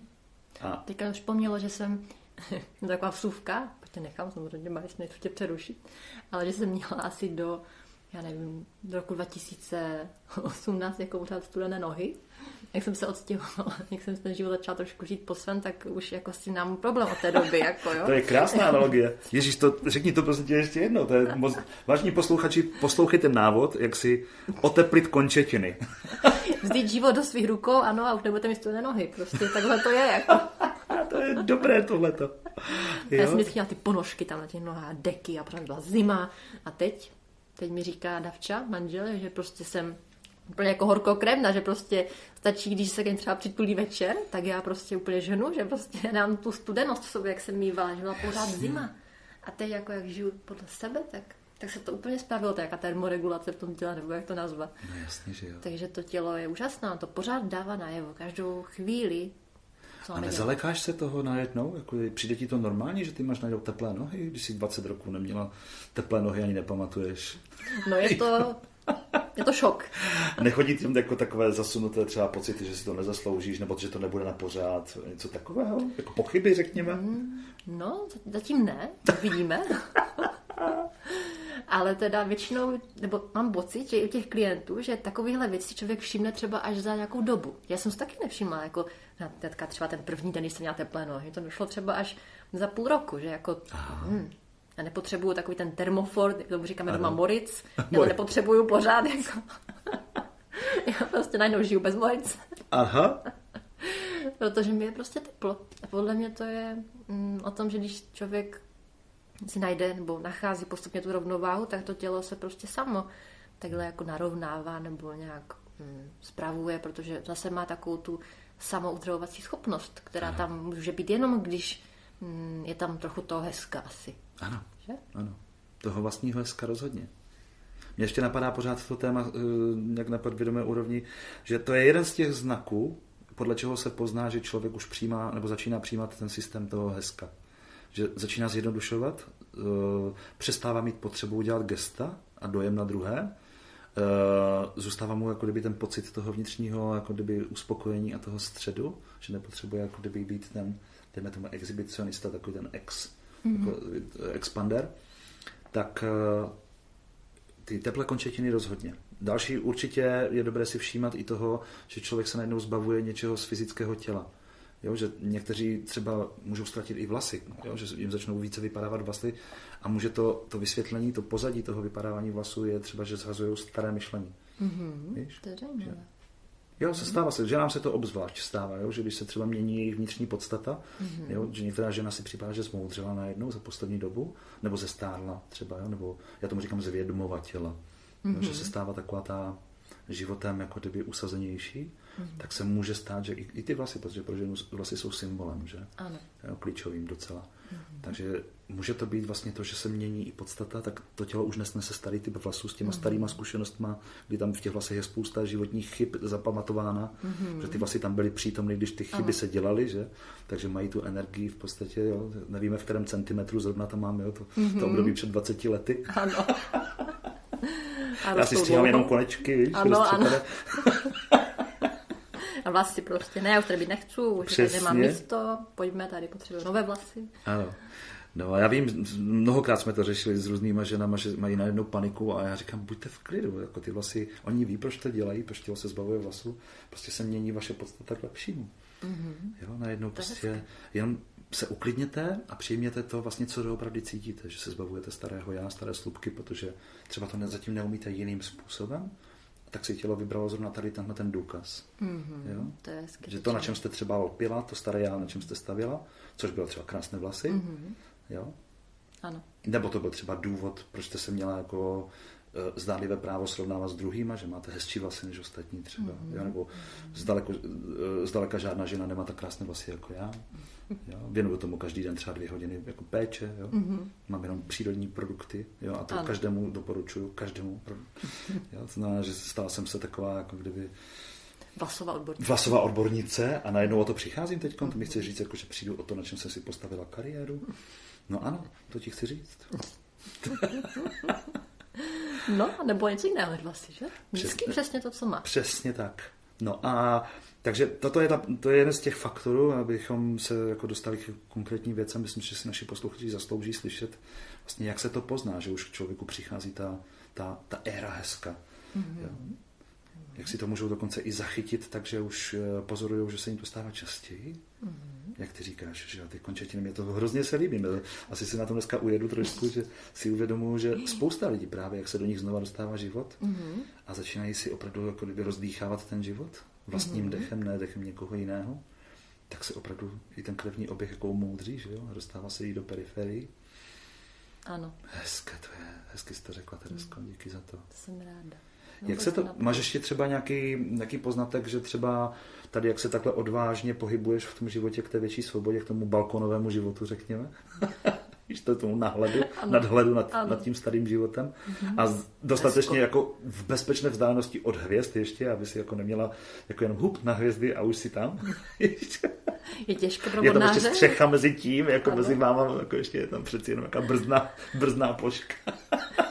A... Teďka už pomělo, že jsem [laughs] taková vsuvka, ještě nechám, samozřejmě máš nechci tě přerušit, ale že jsem měla asi do, já nevím, do roku 2018 jako pořád studené nohy. Jak jsem se odstěhovala, [laughs] jak jsem ten život začala trošku žít po svém, tak už jako s tím nám problém od té doby. Jako, jo?
to je krásná analogie. Ježíš, to, řekni to prostě tě ještě jednou. To je moc... Vážní posluchači, poslouchejte návod, jak si oteplit končetiny. [laughs]
Vzít život do svých rukou, ano, a už nebudete mít studené nohy. Prostě takhle to je. Jako. [laughs]
to je dobré tohleto.
Jo? Já jsem vždycky měla ty ponožky tam na těch nohách, deky a pořád byla zima. A teď, teď mi říká Davča, manžel, že prostě jsem úplně jako horkokrevna, že prostě stačí, když se ke třeba přitulí večer, tak já prostě úplně ženu, že prostě nám tu studenost v sobě, jak jsem mývala, že byla pořád zima. A teď jako jak žiju podle sebe, tak, tak se to úplně spravilo, to je jaká termoregulace v tom těle, nebo jak to nazvat.
No jasně, že jo.
Takže to tělo je úžasné, to pořád dává najevo, každou chvíli
a nezalekáš se toho najednou? Jako, přijde ti to normálně, že ty máš najednou teplé nohy, když jsi 20 roků neměla teplé nohy, ani nepamatuješ?
No je to, [laughs] je to šok.
Nechodí tím jako takové zasunuté třeba pocity, že si to nezasloužíš, nebo že to nebude na pořád, něco takového? Jako pochyby, řekněme? Mm,
no, zatím ne, vidíme. [laughs] Ale teda většinou, nebo mám pocit, že i u těch klientů, že takovýhle věci člověk všimne třeba až za nějakou dobu. Já jsem si taky nevšimla, jako teďka třeba ten první den, když jsem měla teplé nohy, to došlo třeba až za půl roku, že jako, hm, já nepotřebuju takový ten termofor, jak tomu říkáme doma Moritz, [laughs] já to nepotřebuju pořád, [laughs] jako. já prostě najednou žiju bez Moritz.
Aha. [laughs]
Protože mi je prostě teplo. A podle mě to je mm, o tom, že když člověk si najde nebo nachází postupně tu rovnováhu, tak to tělo se prostě samo takhle jako narovnává nebo nějak mm, spravuje, protože zase má takovou tu samoutravovací schopnost, která ano. tam může být jenom, když mm, je tam trochu toho hezka asi.
Ano, že? ano. Toho vlastního hezka rozhodně. Mně ještě napadá pořád to téma, eh, jak na podvědomé úrovni, že to je jeden z těch znaků, podle čeho se pozná, že člověk už přijímá nebo začíná přijímat ten systém toho hezka. Že začíná zjednodušovat, eh, přestává mít potřebu dělat gesta a dojem na druhé, Eh, zůstává mu jako kdyby ten pocit toho vnitřního jako kdyby uspokojení a toho středu, že nepotřebuje jako kdyby být ten, dejme tomu exhibicionista, takový ten ex, mm-hmm. jako eh, expander, tak ty teplé končetiny rozhodně. Další určitě je dobré si všímat i toho, že člověk se najednou zbavuje něčeho z fyzického těla. Jo, že někteří třeba můžou ztratit i vlasy, jo, že jim začnou více vypadávat vlasy a může to, to vysvětlení, to pozadí toho vypadávání vlasů je třeba, že zhazují staré myšlení.
Mm-hmm, Víš? To je
že, Jo, se stává se, že nám se to obzvlášť stává, jo, že když se třeba mění jejich vnitřní podstata, mm-hmm. jo, že některá žena si připadá, že zmoudřela najednou za poslední dobu, nebo ze stárla třeba, jo, nebo já tomu říkám zvědomovatěla, těla, mm-hmm. jo, že se stává taková ta životem jako kdyby usazenější, mm-hmm. tak se může stát, že i, i ty vlasy, protože pro ženu vlasy jsou symbolem, že?
Ano.
Jo, klíčovým docela. Mm-hmm. Takže může to být vlastně to, že se mění i podstata, tak to tělo už nesnese starý typ vlasů s těma mm-hmm. starýma zkušenostma, kdy tam v těch vlasech je spousta životních chyb zapamatována, mm-hmm. že ty vlasy tam byly přítomny, když ty chyby ano. se dělaly, že? takže mají tu energii v podstatě, jo? nevíme v kterém centimetru zrovna tam máme, jo? To, mm-hmm. to období před 20 lety.
Ano. [laughs]
Já si stříhám jenom konečky, víš? Ano, ano. [laughs]
A vlasy prostě, ne, já už tady být nechci, už tady nemám místo, pojďme, tady potřebuji nové vlasy.
Ano. No a já vím, mnohokrát jsme to řešili s různýma ženama, že mají najednou paniku a já říkám, buďte v klidu, jako ty vlasy, oni ví, proč to dělají, proč tělo se zbavuje vlasu, prostě se mění vaše podstata k lepšímu. Mm-hmm. Jo, najednou to prostě jenom se uklidněte a přijměte to vlastně, co doopravdy cítíte, že se zbavujete starého já, staré slupky, protože třeba to zatím neumíte jiným způsobem, tak si tělo vybralo zrovna tady tenhle ten důkaz.
Mm-hmm,
jo?
To je
že to, na čem jste třeba lpila, to staré já, na čem jste stavila, což bylo třeba krásné vlasy, mm-hmm. jo?
Ano.
Nebo to byl třeba důvod, proč jste se měla jako zdánlivé právo srovnávat s druhýma, že máte hezčí vlasy než ostatní třeba, mm-hmm. jo? nebo zdaleko, e, zdaleka žádná žena nemá tak krásné vlasy jako já. Jo? Věnuju tomu každý den třeba dvě hodiny jako péče, jo? Mm-hmm. mám jenom přírodní produkty jo? a to ano. každému doporučuju, každému. Jo? To znamená, že stala jsem se taková jako kdyby
Vlasová odbornice.
Vlasová odbornice a najednou o to přicházím teď, to mi chci říct, jako, že přijdu o to, na čem jsem si postavila kariéru. No ano, to ti chci říct. [laughs]
no, nebo něco jiného vlasy, že? Vždycky přesně, přesně to, co má.
Přesně tak. No a takže toto je, ta, to je jeden z těch faktorů, abychom se jako dostali k konkrétním věcem. Myslím, že si naši posluchači zaslouží slyšet, vlastně, jak se to pozná, že už k člověku přichází ta, ta, ta éra hezka. Mm-hmm. Jak si to můžou dokonce i zachytit, takže už eh, pozorují, že se jim to stává častěji. Mm-hmm. Jak ty říkáš, že ty končetiny, mě to hrozně se líbí. Asi si na tom dneska ujedu trošku, že si uvědomuji, že spousta lidí právě, jak se do nich znova dostává život mm-hmm. a začínají si opravdu jako kdyby rozdýchávat ten život vlastním mm-hmm. dechem, ne dechem někoho jiného, tak se opravdu i ten krevní oběh jako umoudří, že jo? Dostává se jí do periferii.
Ano.
Hezké to je, hezky jste řekla, Teresko, mm. díky za to.
To jsem ráda.
Jak se to, máš ještě třeba nějaký, nějaký poznatek, že třeba tady, jak se takhle odvážně pohybuješ v tom životě k té větší svobodě, k tomu balkonovému životu, řekněme? [laughs] Víš, to tomu nahledu, [laughs] ano. nadhledu nad, nad tím starým životem. Mm-hmm. A dostatečně jako v bezpečné vzdálenosti od hvězd ještě, aby si jako neměla jako jenom hup na hvězdy a už si tam. [laughs]
je těžké pro
Je tam ještě střecha mezi tím, jako ano. mezi váma, jako ještě je tam přeci jenom jaká brzná, brzná ploška.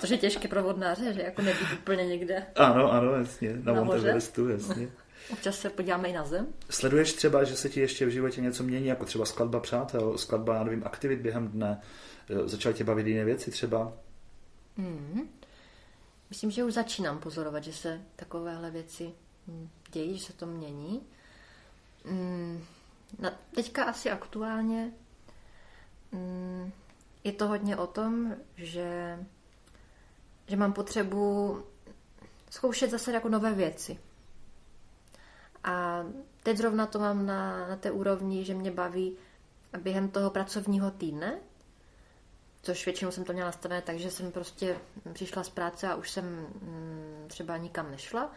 Což je těžké pro vodnáře, že jako nebýt úplně někde.
Ano, ano, jasně, na, na Monteverestu, jasně.
Občas se podíváme i na zem.
Sleduješ třeba, že se ti ještě v životě něco mění, jako třeba skladba přátel, skladba, já nevím, aktivit během dne, e, začal tě bavit jiné věci třeba?
Hmm. Myslím, že už začínám pozorovat, že se takovéhle věci hm, dějí, že se to mění. Hmm. Na, teďka asi aktuálně hmm, je to hodně o tom, že, že mám potřebu zkoušet zase jako nové věci. A teď zrovna to mám na, na té úrovni, že mě baví během toho pracovního týdne, což většinou jsem to měla nastavené tak, že jsem prostě přišla z práce a už jsem mm, třeba nikam nešla.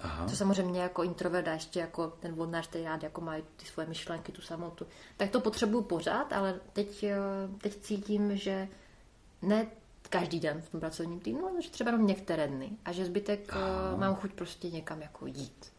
Aha. To samozřejmě jako introvert a ještě jako ten vodnář, který rád jako mají ty svoje myšlenky, tu samotu. Tak to potřebuju pořád, ale teď, eh, teď cítím, že ne každý den v tom pracovním týdnu, ale že třeba jenom některé dny. A že zbytek eh, Aha. mám chuť prostě někam jako jít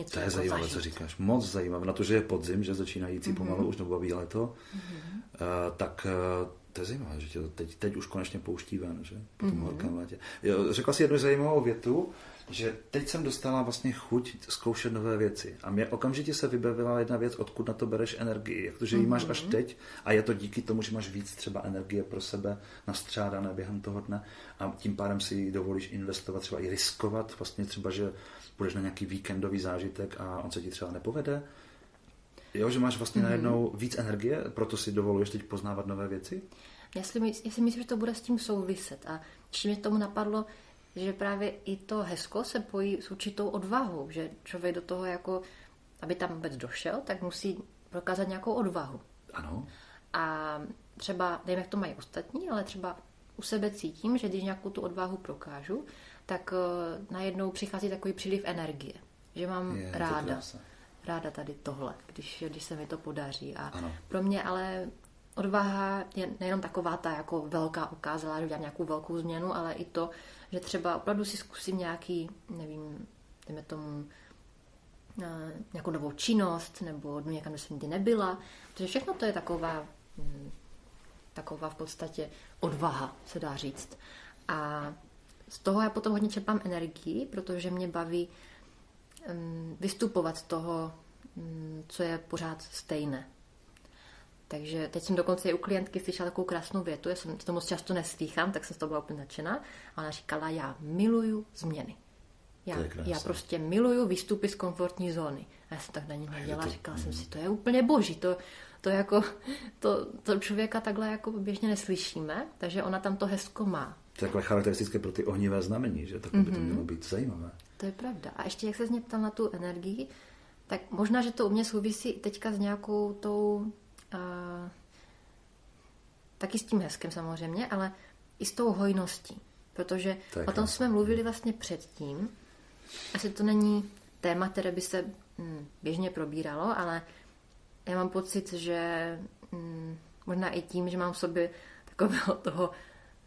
něco To je jako zajímavé, zažít. co říkáš. Moc zajímavé. Na to, že je podzim, že začínající mm-hmm. pomalu už nebo baví leto, mm-hmm. uh, tak uh, to je zajímavé, že tě to teď, teď už konečně pouští ven, že? Po tom mm-hmm. horkém létě. Jo, řekla si jednu zajímavou větu, že teď jsem dostala vlastně chuť zkoušet nové věci. A mě okamžitě se vybavila jedna věc, odkud na to bereš energii. Jak to, že ji máš až mhm. teď a je to díky tomu, že máš víc třeba energie pro sebe nastřádané během toho dne a tím pádem si dovolíš investovat, třeba i riskovat, vlastně třeba, že půjdeš na nějaký víkendový zážitek a on se ti třeba nepovede. Jo, že máš vlastně mm-hmm. najednou víc energie, proto si dovoluješ teď poznávat nové věci?
Já si, mysl, já si myslím, že to bude s tím souviset. A ještě mě tomu napadlo, že právě i to hezko se pojí s určitou odvahou, že člověk do toho jako, aby tam vůbec došel, tak musí prokázat nějakou odvahu.
Ano.
A třeba, nevím, jak to mají ostatní, ale třeba u sebe cítím, že když nějakou tu odvahu prokážu, tak uh, najednou přichází takový příliv energie. Že mám je, ráda, ráda tady tohle, když, když se mi to podaří. A ano. pro mě ale odvaha je nejenom taková ta jako velká ukázala, že udělám nějakou velkou změnu, ale i to, že třeba opravdu si zkusím nějaký, nevím, dejme tomu, uh, nějakou novou činnost, nebo jdu někam, kde jsem nikdy nebyla. Protože všechno to je taková, hm, taková v podstatě odvaha, se dá říct. A z toho já potom hodně čerpám energii, protože mě baví um, vystupovat z toho, um, co je pořád stejné. Takže teď jsem dokonce i u klientky slyšela takovou krásnou větu, já jsem to moc často neslýchám, tak jsem z toho byla úplně nadšená. A ona říkala, já miluju změny. Já, já prostě miluju výstupy z komfortní zóny. A já jsem tak na ní nedělala, to... říkala jsem si, to je úplně boží, to, to jako, to, to člověka takhle jako běžně neslyšíme, takže ona tam to hezko má.
To je takové charakteristické pro ty ohnivé znamení, že tak mm-hmm. by to mhm. mělo být zajímavé.
To je pravda. A ještě jak se mě ptal na tu energii, tak možná, že to u mě souvisí teďka s nějakou tou, uh, taky s tím hezkem samozřejmě, ale i s tou hojností. Protože o tom jsme mluvili vlastně předtím. Asi to není téma, které by se hm, běžně probíralo, ale já mám pocit, že hm, možná i tím, že mám v sobě takového [laughs] toho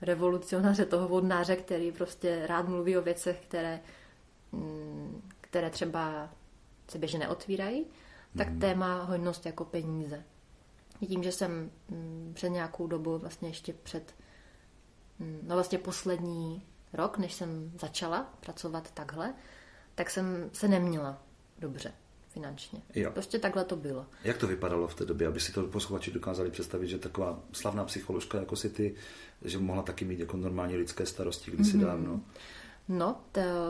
revolucionáře, toho vodnáře, který prostě rád mluví o věcech, které, mm, které třeba se běžně neotvírají, tak mm. téma hojnost jako peníze. Tím, že jsem mm, před nějakou dobu, vlastně ještě před, mm, no vlastně poslední rok, než jsem začala pracovat takhle, tak jsem se neměla dobře finančně. Jo. Prostě takhle to bylo.
Jak to vypadalo v té době, aby si to posluchači dokázali představit, že taková slavná psycholožka jako si ty, že mohla taky mít jako normálně lidské starosti kdysi mm-hmm. dávno?
No,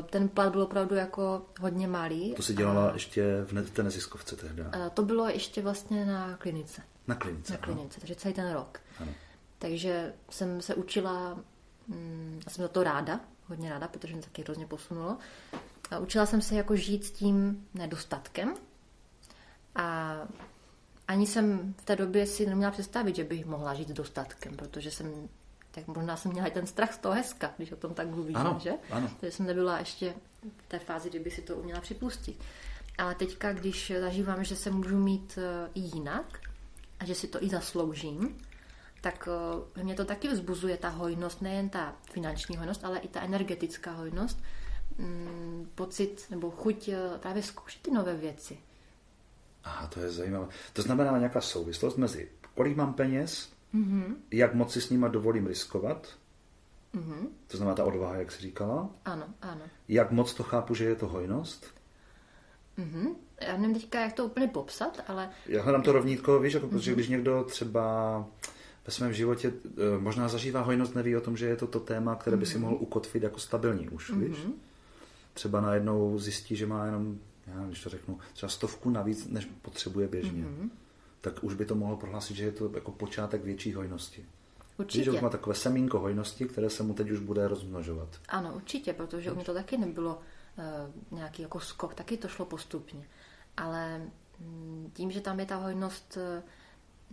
ten plat byl opravdu jako hodně malý.
To si dělala a... ještě v té neziskovce tehdy?
To bylo ještě vlastně na klinice.
Na klinice?
Na klinice, takže celý ten rok. Ano. Takže jsem se učila, hm, já jsem za to ráda, hodně ráda, protože mě taky hrozně posunulo. A učila jsem se jako žít s tím nedostatkem a ani jsem v té době si neměla představit, že bych mohla žít s dostatkem, protože jsem, tak možná jsem měla i ten strach z toho hezka, když o tom tak mluvíš,
ano,
že?
Ano.
Takže jsem nebyla ještě v té fázi, kdyby si to uměla připustit. Ale teďka, když zažívám, že se můžu mít i jinak a že si to i zasloužím, tak uh, mě to taky vzbuzuje ta hojnost, nejen ta finanční hojnost, ale i ta energetická hojnost, mm, pocit nebo chuť uh, právě zkoušet ty nové věci.
Aha, to je zajímavé. To znamená nějaká souvislost mezi kolik mám peněz, mm-hmm. jak moc si s nima dovolím riskovat, mm-hmm. to znamená ta odvaha, jak jsi říkala.
Ano, ano.
Jak moc to chápu, že je to hojnost?
Mm-hmm. Já nevím teďka, jak to úplně popsat, ale...
Já hledám to rovnítko, víš, jako, mm-hmm. protože když někdo třeba ve svém životě eh, možná zažívá hojnost, neví o tom, že je to to téma, které by si mhm. mohl ukotvit jako stabilní už, mm-hmm. víš? Třeba najednou zjistí, že má jenom, já nevím, když to řeknu, třeba stovku navíc, než potřebuje běžně. Mm-hmm. Tak už by to mohlo prohlásit, že je to jako počátek větší hojnosti.
Určitě.
Víš, že už má takové semínko hojnosti, které se mu teď už bude rozmnožovat.
Ano, určitě, protože u mě to taky nebylo nějaký jako skok, taky to šlo postupně. Ale mm, tím, že tam je ta hojnost uh,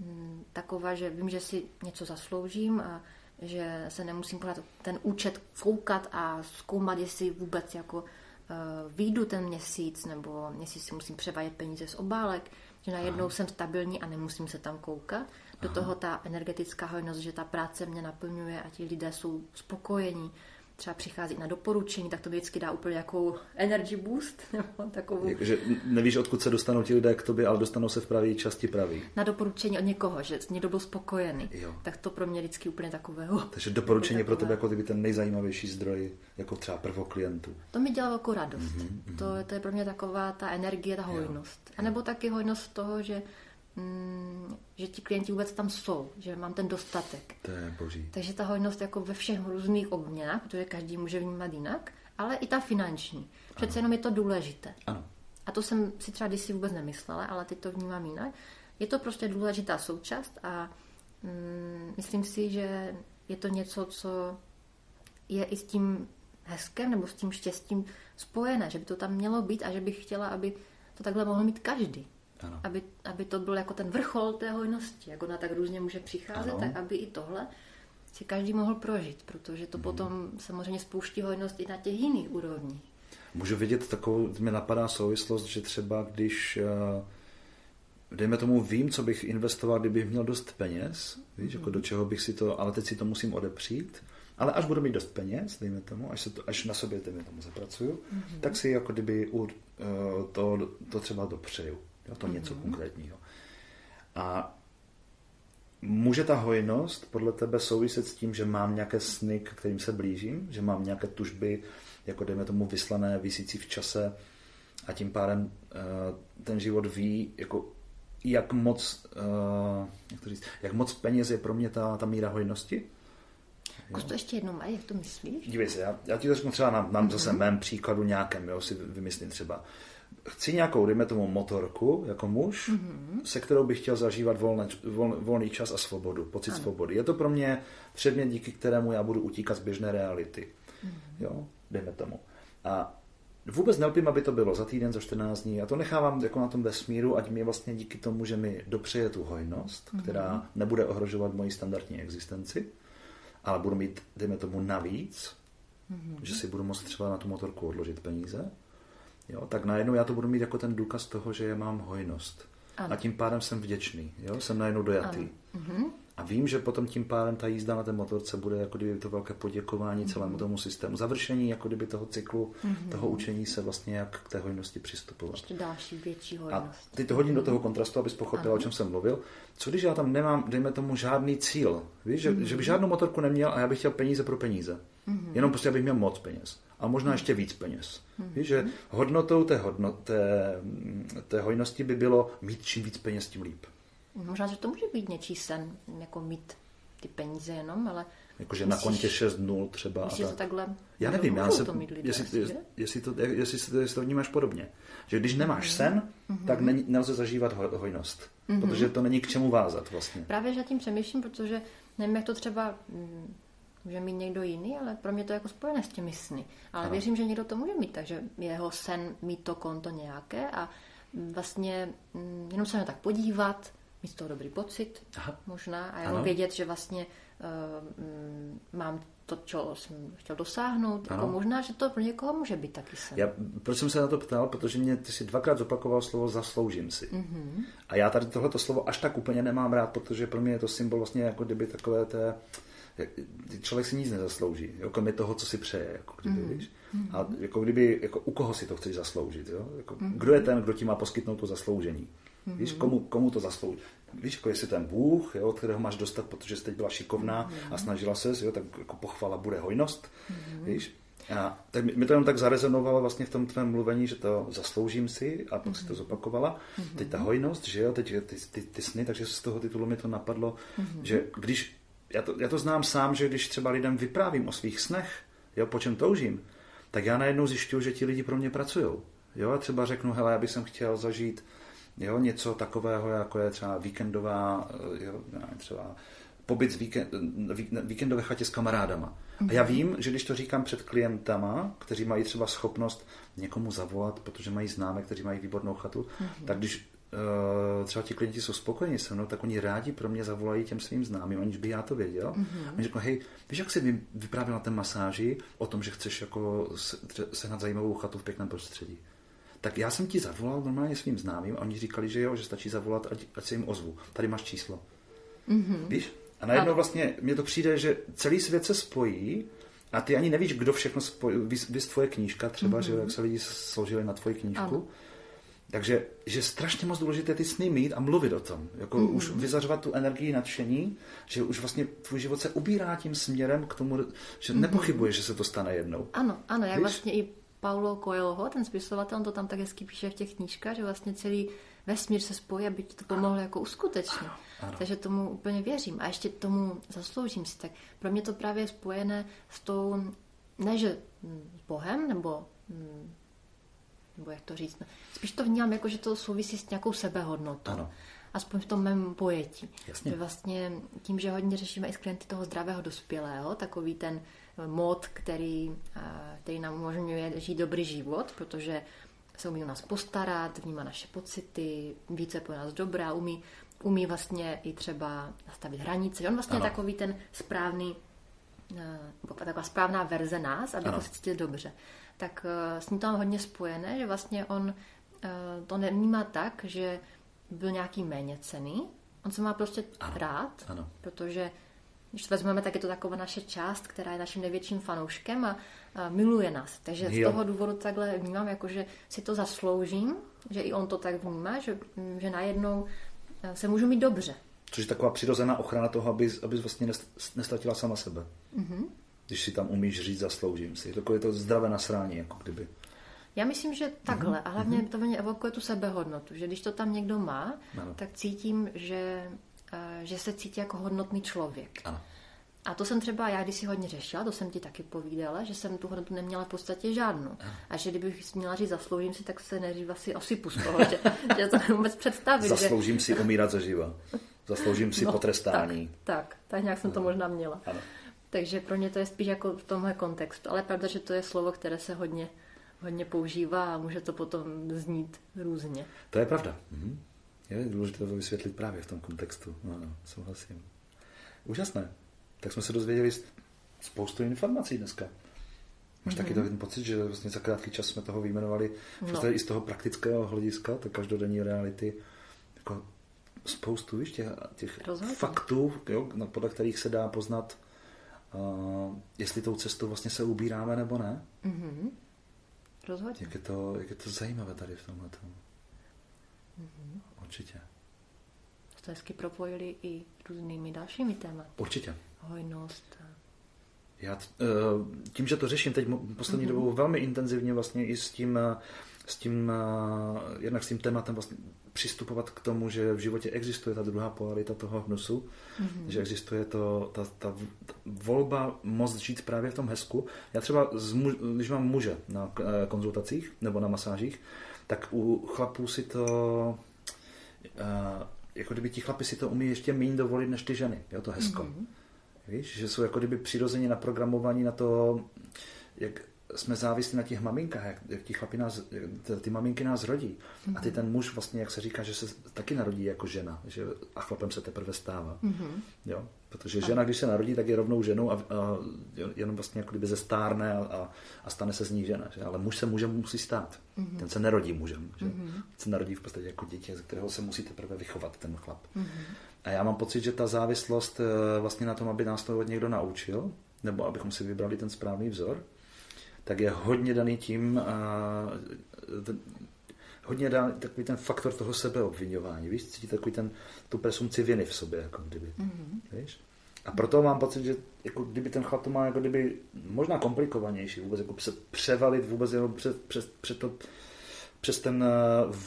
Mm, taková, že vím, že si něco zasloužím a že se nemusím pořád ten účet foukat a zkoumat, jestli vůbec jako uh, výjdu ten měsíc, nebo jestli si musím převádět peníze z obálek, že najednou Aha. jsem stabilní a nemusím se tam koukat. Do Aha. toho ta energetická hojnost, že ta práce mě naplňuje a ti lidé jsou spokojení třeba přichází na doporučení, tak to vždycky dá úplně jako energy boost. [laughs] Nebo takovou...
Že nevíš, odkud se dostanou ti lidé k tobě, ale dostanou se v pravý časti pravý.
Na doporučení od někoho, že někdo byl spokojený. Jo. Tak to pro mě vždycky úplně takového.
Takže doporučení je [laughs] pro tebe jako kdyby ten nejzajímavější zdroj, jako třeba prvoklientů.
To mi dělá velkou radost. Mm-hmm. To, to je pro mě taková ta energie, ta hojnost. Jo. A nebo taky hojnost toho, že Mm, že ti klienti vůbec tam jsou, že mám ten dostatek.
To je boží.
Takže ta hojnost jako ve všech různých obměnách, protože každý může vnímat jinak, ale i ta finanční. Přece ano. jenom je to důležité.
Ano.
A to jsem si třeba kdysi vůbec nemyslela, ale teď to vnímám jinak. Je to prostě důležitá součást a mm, myslím si, že je to něco, co je i s tím hezkem nebo s tím štěstím spojené, že by to tam mělo být a že bych chtěla, aby to takhle mohl mít každý. Ano. Aby, aby to byl jako ten vrchol té hojnosti, jak ona tak různě může přicházet, ano. tak aby i tohle si každý mohl prožít, protože to hmm. potom samozřejmě spouští hojnost i na těch jiných úrovních.
Můžu vidět takovou, mi napadá souvislost, že třeba když eh, dejme tomu, vím, co bych investoval, kdybych měl dost peněz, víš, jako do čeho bych si to, ale teď si to musím odepřít, ale až budu mít dost peněz, dejme tomu, až, se to, až na sobě, dejme tomu, zapracuju, mm-hmm. tak si jako kdyby uh, to, to třeba dopřeju. Jo, to mm-hmm. něco konkrétního. A může ta hojnost podle tebe souviset s tím, že mám nějaké sny, k kterým se blížím, že mám nějaké tužby, jako dejme tomu vyslané, vysící v čase a tím pádem uh, ten život ví, jako jak moc, uh, jak, to říct, jak moc peněz je pro mě ta, ta míra hojnosti?
Zkus to ještě jednou, jak to myslíš?
Dívej se, já, já ti to řeknu třeba na, na mm-hmm. zase mém příkladu nějakém, jo, si vymyslím třeba chci nějakou, dejme tomu, motorku jako muž, mm-hmm. se kterou bych chtěl zažívat volné, vol, volný čas a svobodu, pocit ano. svobody. Je to pro mě předmět, díky kterému já budu utíkat z běžné reality. Mm-hmm. Jo, dejme tomu. A vůbec nelpím, aby to bylo za týden, za 14 dní. A to nechávám jako na tom vesmíru, ať mi vlastně díky tomu, že mi dopřeje tu hojnost, mm-hmm. která nebude ohrožovat moji standardní existenci, ale budu mít, dejme tomu, navíc, mm-hmm. že si budu moct třeba na tu motorku odložit peníze, jo, tak najednou já to budu mít jako ten důkaz toho, že je mám hojnost. Ano. A tím pádem jsem vděčný, jo? jsem najednou dojatý. Ano. A vím, že potom tím pádem ta jízda na té motorce bude jako kdyby to velké poděkování mm-hmm. celému tomu systému. Završení jako kdyby toho cyklu, mm-hmm. toho učení se vlastně jak k té hojnosti přistupovat.
Ještě další větší hojnost.
A ty to hodím mm-hmm. do toho kontrastu, abys pochopila, ano. o čem jsem mluvil. Co když já tam nemám, dejme tomu, žádný cíl? Víš, že, mm-hmm. že bych žádnou motorku neměl a já bych chtěl peníze pro peníze. Mm-hmm. Jenom prostě, abych měl moc peněz. A možná ještě víc peněz. Mm-hmm. Víš, že hodnotou té, hodnot, té, té hojnosti by bylo mít čím víc peněz, tím líp.
Možná, že to může být něčí sen, jako mít ty peníze jenom, ale...
Jakože na kontě 6 nul třeba.
Myslíš to takhle?
Já nevím, já se, to mít lidé, jestli, jestli, jestli, to, jestli, jestli to vnímáš podobně. Že když nemáš mm-hmm. sen, mm-hmm. tak není, nelze zažívat hojnost. Mm-hmm. Protože to není k čemu vázat vlastně.
Právě, že tím přemýšlím, protože nevím, jak to třeba mm, může mít někdo jiný, ale pro mě to je jako spojené s těmi sny. Ale ano. věřím, že někdo to může mít, takže jeho sen mít to konto nějaké a vlastně mm, jenom se na tak podívat, mít z toho dobrý pocit Aha. možná a jenom ano. vědět, že vlastně uh, mám to, co jsem chtěl dosáhnout. Jako možná, že to pro někoho může být taky sen.
Já, proč jsem se na to ptal? Protože mě ty si dvakrát zopakoval slovo zasloužím si. Mm-hmm. A já tady tohleto slovo až tak úplně nemám rád, protože pro mě je to symbol vlastně jako kdyby takové té člověk si nic nezaslouží, jo, kromě toho, co si přeje, jako kdyby, mm. víš? A jako kdyby, jako u koho si to chceš zasloužit, jo? Jako, mm. Kdo je ten, kdo ti má poskytnout to zasloužení? Mm. Víš, komu, komu to zaslouží? Víš, jako jestli ten Bůh, jo, od kterého máš dostat, protože jsi teď byla šikovná mm. a snažila se, jo, tak jako pochvala bude hojnost, mm. víš? A tak mi to jenom tak zarezonovalo vlastně v tom tvém mluvení, že to zasloužím si a pak mm-hmm. si to zopakovala. Mm-hmm. Teď ta hojnost, že jo, teď ty, ty, ty sny, takže z toho titulu mi to napadlo, mm-hmm. že když já to, já to znám sám, že když třeba lidem vyprávím o svých snech, jo, po čem toužím, tak já najednou zjišťuju, že ti lidi pro mě pracují. Jo, a třeba řeknu, hele, já bych chtěl zažít jo, něco takového, jako je třeba víkendová, eh, jo, třeba pobyt víkend, víkendové chatě s kamarádama. A já vím, že když to říkám před klientama, kteří mají třeba schopnost někomu zavolat, protože mají známe, kteří mají výbornou chatu, mm-hmm. tak když třeba ti klienti jsou spokojeni se mnou, tak oni rádi pro mě zavolají těm svým známým, aniž by já to věděl. Mm-hmm. Oni řeknou, hej, víš, jak jsi mi vyprávěl na té masáži o tom, že chceš jako sehnat zajímavou chatu v pěkném prostředí. Tak já jsem ti zavolal normálně svým známým a oni říkali, že jo, že stačí zavolat, ať, ať se jim ozvu. Tady máš číslo. Mm-hmm. Víš? A najednou vlastně mně to přijde, že celý svět se spojí a ty ani nevíš, kdo všechno spojí. Vys, tvoje knížka třeba, mm-hmm. že jak se lidi složili na tvoji knížku. Ano. Takže že strašně moc důležité ty sny mít a mluvit o tom. Jako mm-hmm. už vyzařovat tu energii nadšení, že už vlastně tvůj život se ubírá tím směrem k tomu, že mm-hmm. nepochybuje, že se to stane jednou.
Ano, ano, jak Víš? vlastně i Paulo Coelho, ten spisovatel, on to tam tak hezky píše v těch knížkách, že vlastně celý vesmír se spojí, aby ti to pomohlo jako uskutečnit. Ano, ano. Takže tomu úplně věřím. A ještě tomu zasloužím si. Tak pro mě to právě je spojené s tou, ne že s Bohem, nebo nebo jak to říct. Spíš to vnímám jako, že to souvisí s nějakou sebehodnotou. Ano. Aspoň v tom mém pojetí. Jasně. Že vlastně tím, že hodně řešíme i s klienty toho zdravého dospělého, takový ten mod, který, který nám umožňuje žít dobrý život, protože se umí o nás postarat, vnímá naše pocity, více po nás dobrá, umí, umí vlastně i třeba nastavit hranice. On vlastně ano. je takový ten správný, taková správná verze nás, aby se cítil dobře tak eh, s ním to mám hodně spojené, že vlastně on eh, to nevnímá tak, že byl nějaký méně cený. On se má prostě ano. rád, ano. protože když to vezmeme, tak je to taková naše část, která je naším největším fanouškem a, a miluje nás. Takže jo. z toho důvodu takhle vnímám, jako že si to zasloužím, že i on to tak vnímá, že, že najednou eh, se můžu mít dobře.
Což je taková přirozená ochrana toho, aby, aby vlastně nestratila sama sebe. Mm-hmm když si tam umíš říct, zasloužím si. Takové to zdravé nasrání, jako kdyby.
Já myslím, že takhle. Mm-hmm. A hlavně mm-hmm. to mě evokuje tu sebehodnotu, že když to tam někdo má, ano. tak cítím, že, uh, že se cítí jako hodnotný člověk. Ano. A to jsem třeba já, když si hodně řešila, to jsem ti taky povídala, že jsem tu hodnotu neměla v podstatě žádnou. A že kdybych měla říct zasloužím si, tak se nejdřív asi osypu z toho, že, [laughs] že to vůbec představit.
Zasloužím
že...
si umírat zaživa. Zasloužím si no, potrestání.
Tak, tak, tak nějak jsem to možná měla. Ano. Takže pro mě to je spíš jako v tomhle kontextu. Ale pravda, že to je slovo, které se hodně, hodně používá a může to potom znít různě.
To je pravda. Mhm. Je důležité to vysvětlit právě v tom kontextu. No, no, souhlasím. Úžasné. Tak jsme se dozvěděli spoustu informací dneska. Máš mm-hmm. taky to ten pocit, že vlastně za krátký čas jsme toho vyjmenovali no. i z toho praktického hlediska, tak každodenní reality, jako spoustu víš, těch, těch faktů, jo, podle kterých se dá poznat uh, jestli tou cestou vlastně se ubíráme nebo ne. Mm-hmm.
Rozhodně.
Jak je, to, jak je to zajímavé tady v tomhle. Mm-hmm. Určitě.
To hezky propojili i různými dalšími tématy.
Určitě.
Hojnost.
Já eh, tím, že to řeším teď poslední mm-hmm. dobou velmi intenzivně vlastně i s tím, eh, s tím, eh, jednak s tím tématem vlastně přistupovat k tomu, že v životě existuje ta druhá polarita toho hnusu, mm-hmm. že existuje to, ta, ta, volba moc žít právě v tom hezku. Já třeba, z muž, když mám muže na konzultacích nebo na masážích, tak u chlapů si to, jako kdyby ti chlapi si to umí ještě méně dovolit než ty ženy, jo, to hezko. Mm-hmm. Víš, že jsou jako kdyby přirozeně naprogramovaní na to, jak jsme závislí na těch maminkách, jak, jak ti chlapi nás, ty maminky nás rodí. Mm-hmm. A ty ten muž vlastně, jak se říká, že se taky narodí jako žena, že a chlapem se teprve stává. Mm-hmm. Jo? Protože žena, když se narodí, tak je rovnou ženou a, a jenom vlastně jako kdyby zestárne a, a, a stane se z ní žena. Že? Ale muž se mužem musí stát. Mm-hmm. Ten se nerodí mužem. Že? Mm-hmm. se narodí v podstatě jako dítě, ze kterého se musí teprve vychovat ten chlap. Mm-hmm. A já mám pocit, že ta závislost eh, vlastně na tom, aby nás to někdo naučil, nebo abychom si vybrali ten správný vzor, tak je hodně daný tím, ten, hodně daný takový ten faktor toho sebeobvinování, víš, cítí takový ten, tu presumci viny v sobě, jako kdyby, mm-hmm. víš. A proto mám pocit, že jako kdyby ten chlap to má jako kdyby možná komplikovanější vůbec, jako se převalit vůbec jenom před, před, před to, přes ten eh,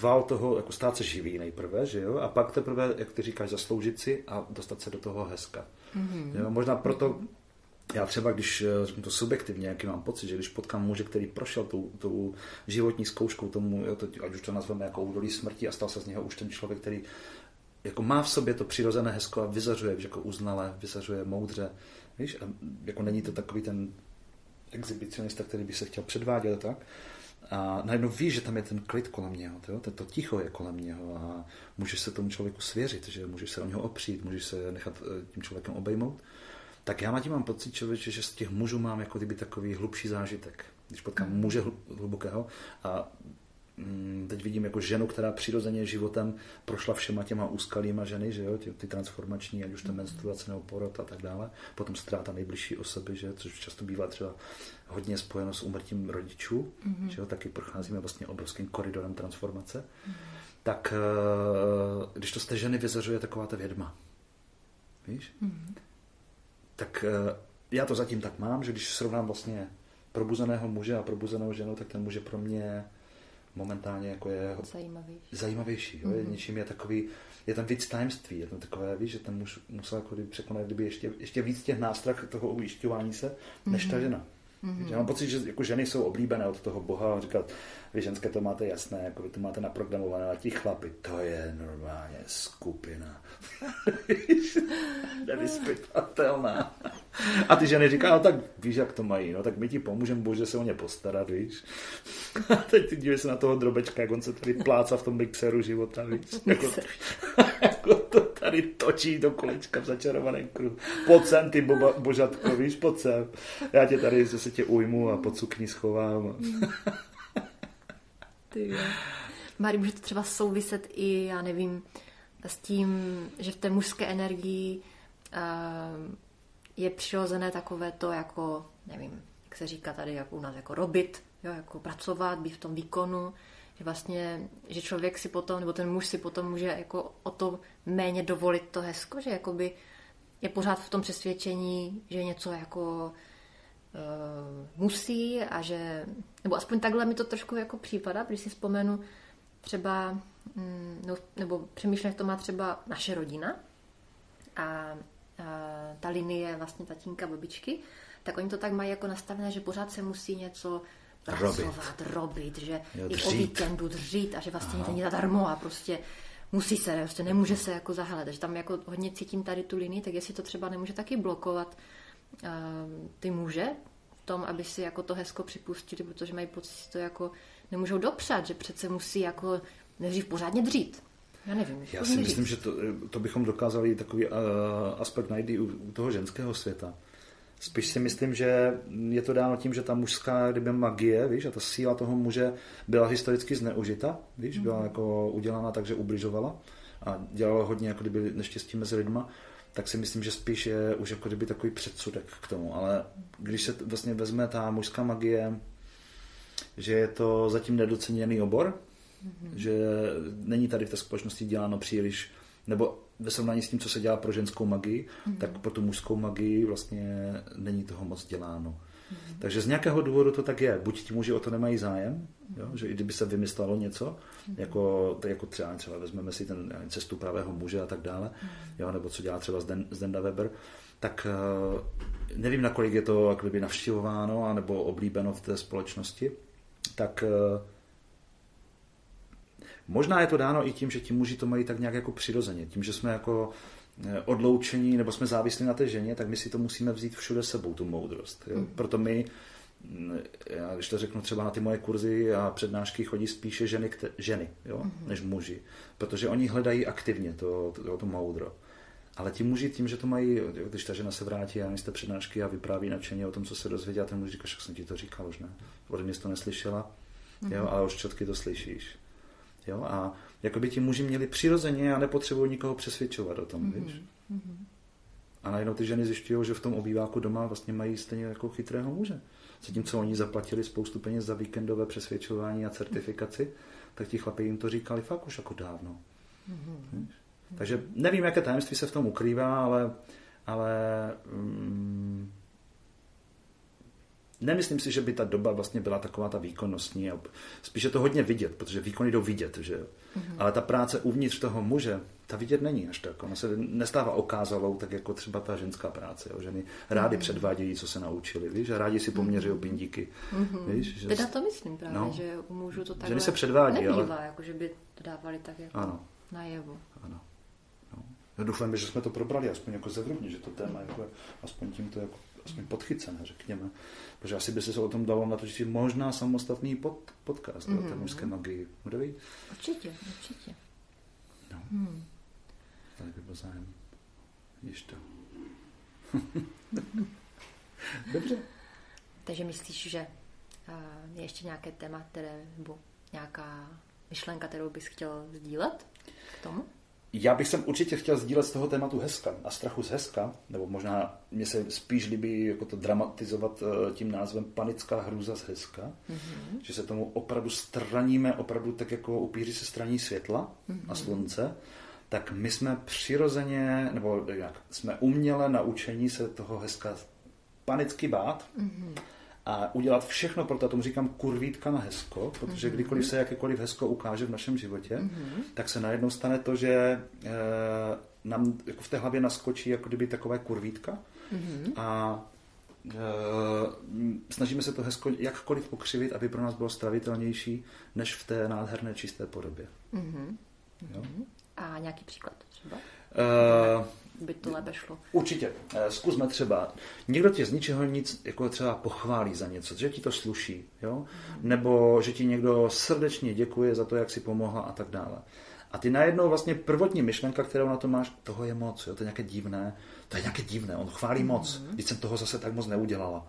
val toho, jako stát se živý nejprve, že jo, a pak teprve, jak ty říkáš, zasloužit si a dostat se do toho hezka. Mm-hmm. Jo, možná proto já třeba, když eh, řeknu to subjektivně, jaký mám pocit, že když potkám muže, který prošel tou, tou životní zkouškou, tomu, jo, to, ať už to nazveme jako údolí smrti a stal se z něho už ten člověk, který jako má v sobě to přirozené hezko a vyzařuje, jako uznale, vyzařuje moudře, víš, a jako není to takový ten exhibicionista, který by se chtěl předvádět tak, a najednou víš, že tam je ten klid kolem něho, to, to, to ticho je kolem něho a můžeš se tomu člověku svěřit, že můžeš se o něho opřít, můžeš se nechat eh, tím člověkem obejmout. Tak já tím mám pocit, člověče, že z těch mužů mám jako kdyby takový hlubší zážitek. Když potkám mm. muže hlubokého a mm, teď vidím jako ženu, která přirozeně životem prošla všema těma úskalýma ženy, že jo, ty, ty transformační, ať už to mhm. menstruace nebo porod a tak dále, potom ztráta nejbližší osoby, že, což často bývá třeba hodně spojeno s umrtím rodičů, mm-hmm. že jo, taky procházíme vlastně obrovským koridorem transformace, mm-hmm. tak eh, když to z té ženy vyzařuje taková ta vědma, víš, mm-hmm. Tak eh, já to zatím tak mám, že když srovnám vlastně probuzeného muže a probuzenou ženu, tak ten muž je pro mě momentálně jako je
zajímavější.
zajímavější jo? Mm-hmm. Něčím je takový, je tam víc tajemství, je tam takové, víš, že ten muž musel jako překonat kdyby ještě, ještě víc těch nástrah toho ujišťování se, než mm-hmm. ta žena. Mm-hmm. Já mám pocit, že jako ženy jsou oblíbené od toho Boha, říkat, vy ženské to máte jasné, jako vy to máte naprogramované, a ti chlapi, to je normálně skupina. [laughs] Nevyspytatelná. A ty ženy říkají, no tak víš, jak to mají, no tak my ti pomůžeme, bože se o ně postarat, víš. A teď ty dívej se na toho drobečka, jak on se tady pláca v tom mixeru života, víš. [laughs] Jako, [laughs] jako to tady točí do kolečka v začarovaném kruhu. Pojď sem, ty boba, božatko, víš, pojď sem. Já tě tady zase tě ujmu a pod sukní schovám. [laughs]
ty Mári, může to třeba souviset i, já nevím, s tím, že v té mužské energii uh, je přirozené takové to jako, nevím, jak se říká tady, jako u nás, jako robit, jo, jako pracovat, být v tom výkonu, že vlastně, že člověk si potom, nebo ten muž si potom může jako o to méně dovolit to hezko, že jakoby je pořád v tom přesvědčení, že něco jako uh, musí a že, nebo aspoň takhle mi to trošku jako případá, když si vzpomenu třeba, mm, no, nebo přemýšlím, jak to má třeba naše rodina a, a ta linie vlastně tatínka, babičky, tak oni to tak mají jako nastavené, že pořád se musí něco pracovat, robit, robit že jo, i o víkendu dřít a že vlastně Aha. není zadarmo a prostě musí se, prostě nemůže se jako zahelet. že tam jako hodně cítím tady tu linii, tak jestli to třeba nemůže taky blokovat uh, ty muže v tom, aby si jako to hezko připustili, protože mají pocit, že to jako nemůžou dopřát, že přece musí jako nejdřív pořádně dřít. Já nevím.
Já si myslím, říct. že to, to bychom dokázali takový uh, aspekt najít u, u toho ženského světa. Spíš si myslím, že je to dáno tím, že ta mužská kdyby magie, víš, a ta síla toho muže byla historicky zneužita, víš, byla mm. jako udělána tak, že ubližovala a dělala hodně jako kdyby neštěstí mezi lidma, tak si myslím, že spíš je už jako kdyby takový předsudek k tomu. Ale když se vlastně vezme ta mužská magie, že je to zatím nedoceněný obor, mm-hmm. že není tady v té společnosti děláno příliš, nebo ve srovnání s tím, co se dělá pro ženskou magii, mm-hmm. tak pro tu mužskou magii vlastně není toho moc děláno. Mm-hmm. Takže z nějakého důvodu to tak je. Buď ti muži o to nemají zájem, jo? že i kdyby se vymyslelo něco, mm-hmm. jako, jako třeba, třeba vezmeme si ten cestu pravého muže a tak dále, mm-hmm. jo? nebo co dělá třeba Zdenda Weber, tak eh, nevím, nakolik je to jak kdyby navštěvováno anebo oblíbeno v té společnosti, tak eh, možná je to dáno i tím, že ti muži to mají tak nějak jako přirozeně. Tím, že jsme jako eh, odloučení nebo jsme závislí na té ženě, tak my si to musíme vzít všude sebou, tu moudrost. Jo? Mm. Proto my, mm, já když to řeknu třeba na ty moje kurzy a přednášky, chodí spíše ženy, kte- ženy jo? Mm-hmm. než muži. Protože oni hledají aktivně to, to, to moudro. Ale ti muži tím, že to mají, když ta žena se vrátí a jste přednášky a vypráví nadšeně o tom, co se dozvěděla, ten muž říká, že jsem ti to říkal už, ne? Ode mě to neslyšela, mm-hmm. jo, ale už čotky to slyšíš. Jo, a jako by ti muži měli přirozeně a nepotřebují nikoho přesvědčovat o tom, mm-hmm. víš? Mm-hmm. A najednou ty ženy zjišťují, že v tom obýváku doma vlastně mají stejně jako chytrého muže. Zatímco oni zaplatili spoustu peněz za víkendové přesvědčování a certifikaci, tak ti chlapi jim to říkali fakt už jako dávno. Mm-hmm. Takže nevím, jaké tajemství se v tom ukrývá, ale, ale mm, nemyslím si, že by ta doba vlastně byla taková ta výkonnostní. Spíše to hodně vidět, protože výkony jdou vidět. Že? Mm-hmm. Ale ta práce uvnitř toho muže, ta vidět není až tak. Ona se nestává okázalou, tak jako třeba ta ženská práce. Jo? Ženy rádi mm-hmm. předvádějí, co se naučili, víš? A rádi si poměřují pindíky.
Mm-hmm. Víš? Že... Teda to myslím právě, no. že u mužů to tak
Ženy se předvádí,
nebývá, ale... jako že by to dávali tak jako ano. najevo.
Ano. No, doufám, že jsme to probrali aspoň jako zevrubně, že to téma jako, aspoň tímto jako, aspoň podchycené, řekněme. Protože asi by se o tom dalo natočit možná samostatný pod, podcast mm-hmm. o té mužské magii. Bude ví?
Určitě, určitě.
No. Hmm. Tady by byl zájem. Ještě. [laughs] Dobře.
Takže myslíš, že je ještě nějaké téma, které, nebo nějaká myšlenka, kterou bys chtěl sdílet k tomu?
Já bych sem určitě chtěl sdílet z toho tématu Heska a strachu z Heska, nebo možná mě se spíš líbí jako to dramatizovat eh, tím názvem panická hrůza z Heska, mm-hmm. že se tomu opravdu straníme, opravdu tak jako upíři se straní světla mm-hmm. a slunce, tak my jsme přirozeně, nebo jak, jsme uměle naučení se toho Heska panicky bát. Mm-hmm a udělat všechno pro to, tomu říkám kurvítka na hezko, protože mm-hmm. kdykoliv se jakékoliv hezko ukáže v našem životě, mm-hmm. tak se najednou stane to, že e, nám jako v té hlavě naskočí jako kdyby takové kurvítka mm-hmm. a e, snažíme se to hezko jakkoliv pokřivit, aby pro nás bylo stravitelnější, než v té nádherné čisté podobě. Mm-hmm.
Jo? A nějaký příklad třeba?
Uh,
by to lépe šlo.
Určitě. Eh, zkusme třeba, někdo tě z ničeho nic jako třeba pochválí za něco, že ti to sluší, jo? Mm. nebo že ti někdo srdečně děkuje za to, jak si pomohla a tak dále. A ty najednou vlastně prvotní myšlenka, kterou na to máš, toho je moc, jo? to je nějaké divné, to je nějaké divné, on chválí moc, mm. když jsem toho zase tak moc neudělala.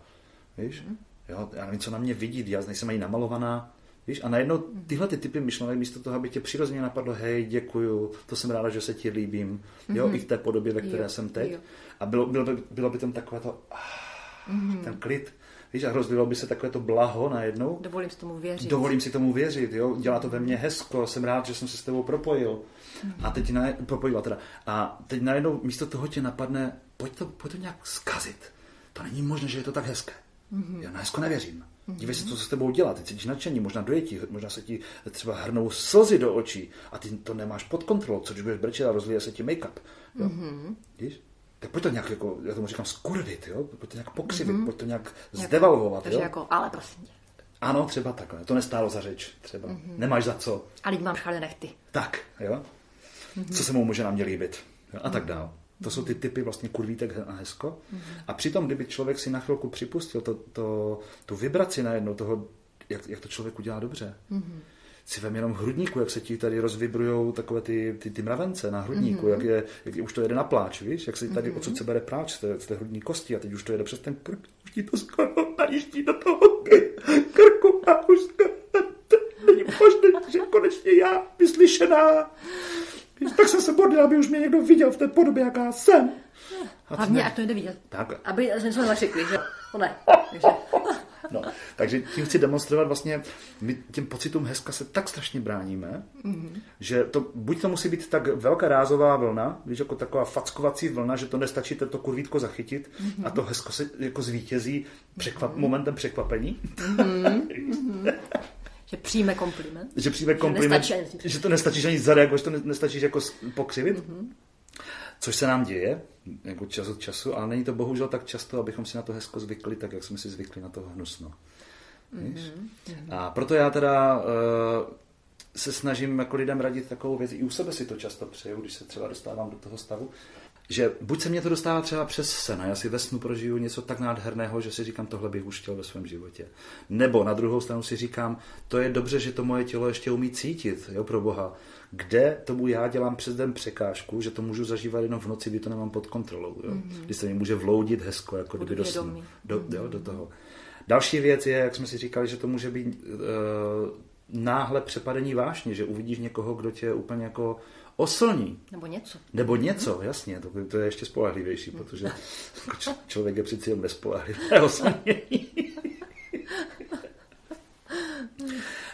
Víš? Mm. Jo, já nevím, co na mě vidí, já nejsem ani namalovaná, Víš, a najednou tyhle ty typy myšlenek, místo toho, aby tě přirozeně napadlo, hej, děkuju, to jsem ráda, že se ti líbím, mm-hmm. jo, mhm. i v té podobě, ve které jo, jsem teď. Jo. A bylo, bylo, by, bylo by tam takové to, ah, mm-hmm. ten klid, víš, a rozdělilo by se takové to blaho najednou.
Dovolím si tomu věřit.
Dovolím si tomu věřit, jo, dělá to ve mně hezko, jsem rád, že jsem se s tebou propojil. Mm-hmm. A teď na, propojila teda. A teď najednou místo toho tě napadne, pojď to, pojď to nějak zkazit. To není možné, že je to tak hezké. Mm-hmm. Já na hezko nevěřím. Dívej se, co se s tebou dělá. Ty cítíš nadšení, možná dojetí, možná se ti třeba hrnou slzy do očí a ty to nemáš pod kontrolou, což budeš brečet a rozvíje se ti make-up. Jo? Mm-hmm. Víš? Tak pojď to nějak, jako, já tomu říkám, skurvit, jo? pojď to nějak pokřivit, mm-hmm. pojď to nějak zdevalvovat.
Takže
jo?
jako, ale prosím tě.
Ano, třeba takhle. To nestálo za řeč, třeba. Mm-hmm. Nemáš za co.
A lidi mám škaredé nechty.
Tak, jo? Mm-hmm. Co se mu může na mě líbit. Jo? A tak dál. To jsou ty typy vlastně kurvítek a hezko. Mm-hmm. A přitom, kdyby člověk si na chvilku připustil to, to, tu vibraci najednou toho, jak, jak to člověk udělá dobře. Mm-hmm. Si vem jenom hrudníku, jak se ti tady rozvibrujou takové ty, ty, ty mravence na hrudníku, mm-hmm. jak, je, jak už to jede na pláč, víš? Jak se tady mm-hmm. odsud se bere pláč z té, z té hrudní kosti a teď už to jede přes ten krk, už ti to skoro najíždí do toho krku a už není možné, že konečně já vyslyšená tak jsem se modlil, aby už mě někdo viděl v té podobě, jaká jsem.
A Hlavně, ať to jde vidět.
Tak.
Aby jsme se našikli, že? To ne. Takže... [laughs]
no, takže tím chci demonstrovat vlastně, my těm pocitům hezka se tak strašně bráníme, mm-hmm. že to, buď to musí být tak velká rázová vlna, víš, jako taková fackovací vlna, že to nestačí to kurvítko zachytit mm-hmm. a to hezko se jako zvítězí překvap, mm-hmm. momentem překvapení. Mm-hmm. [laughs]
že přijme kompliment.
Že přijme kompliment, že, nestačí, že to nestačí, že nic zareagovat, že to nestačí jako pokřivit. Mm-hmm. Což se nám děje, jako čas od času, ale není to bohužel tak často, abychom si na to hezko zvykli, tak jak jsme si zvykli na to hnusno. Mm-hmm. A proto já teda uh, se snažím jako lidem radit takovou věc, i u sebe si to často přeju, když se třeba dostávám do toho stavu, že buď se mě to dostává třeba přes sen a já si ve snu prožiju něco tak nádherného, že si říkám, tohle bych už chtěl ve svém životě. Nebo na druhou stranu si říkám, to je dobře, že to moje tělo ještě umí cítit, jo, pro Boha. Kde tomu já dělám přes den překážku, že to můžu zažívat jenom v noci, kdy to nemám pod kontrolou. Jo? Mm-hmm. Kdy se mi může vloudit hezko, jako kdyby do, snu, do, mm-hmm. jo, do toho. Další věc je, jak jsme si říkali, že to může být uh, náhle přepadení vášně, že uvidíš někoho, kdo tě úplně jako oslní.
Nebo něco.
Nebo něco, jasně, to, to je ještě spolehlivější, protože [laughs] jako člověk je přeci jen nespolehlivý. oslnění. [laughs]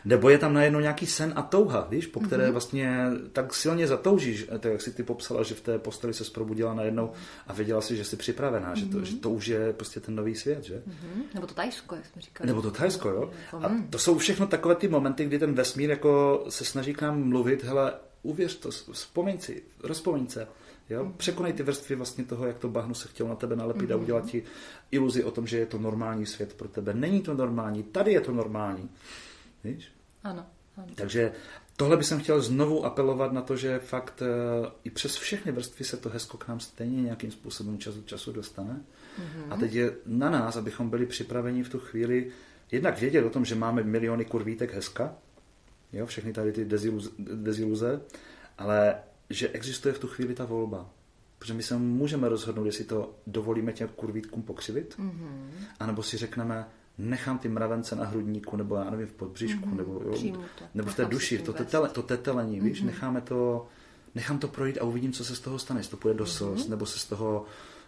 Nebo je tam najednou nějaký sen a touha, víš, po které mm-hmm. vlastně tak silně zatoužíš, tak jak si ty popsala, že v té posteli se probudila najednou a věděla si, že jsi připravená, mm-hmm. že, to, mhm. že to už je prostě ten nový svět, že? Mm-hmm.
Nebo to Tajsko, jak jsme říkali.
Nebo to Tajsko, jo. A mhm. to jsou všechno takové ty momenty, kdy ten vesmír jako se snaží k nám mluvit, hele, uvěř to, vzpomeň si, rozpomeň se, Jo? Mhm. Překonej ty vrstvy vlastně toho, jak to bahno se chtělo na tebe nalepit mm-hmm. a udělat ti iluzi o tom, že je to normální svět pro tebe. Není to normální, tady je to normální. Víš?
Ano. ano.
Takže tohle bych chtěl znovu apelovat na to, že fakt uh, i přes všechny vrstvy se to hezko k nám stejně nějakým způsobem čas od času dostane. Mm-hmm. A teď je na nás, abychom byli připraveni v tu chvíli jednak vědět o tom, že máme miliony kurvítek hezka, jo, všechny tady ty deziluze, deziluze, ale že existuje v tu chvíli ta volba. Protože my se můžeme rozhodnout, jestli to dovolíme těm kurvítkům pokřivit, mm-hmm. anebo si řekneme, nechám ty mravence na hrudníku, nebo já nevím, v podbříšku, mm-hmm. nebo, jo, nebo v té duši, to, tetele, to tetelení, mm-hmm. víš, necháme to, nechám to projít a uvidím, co se z toho stane, jestli to půjde do mm-hmm. slz, nebo se z toho,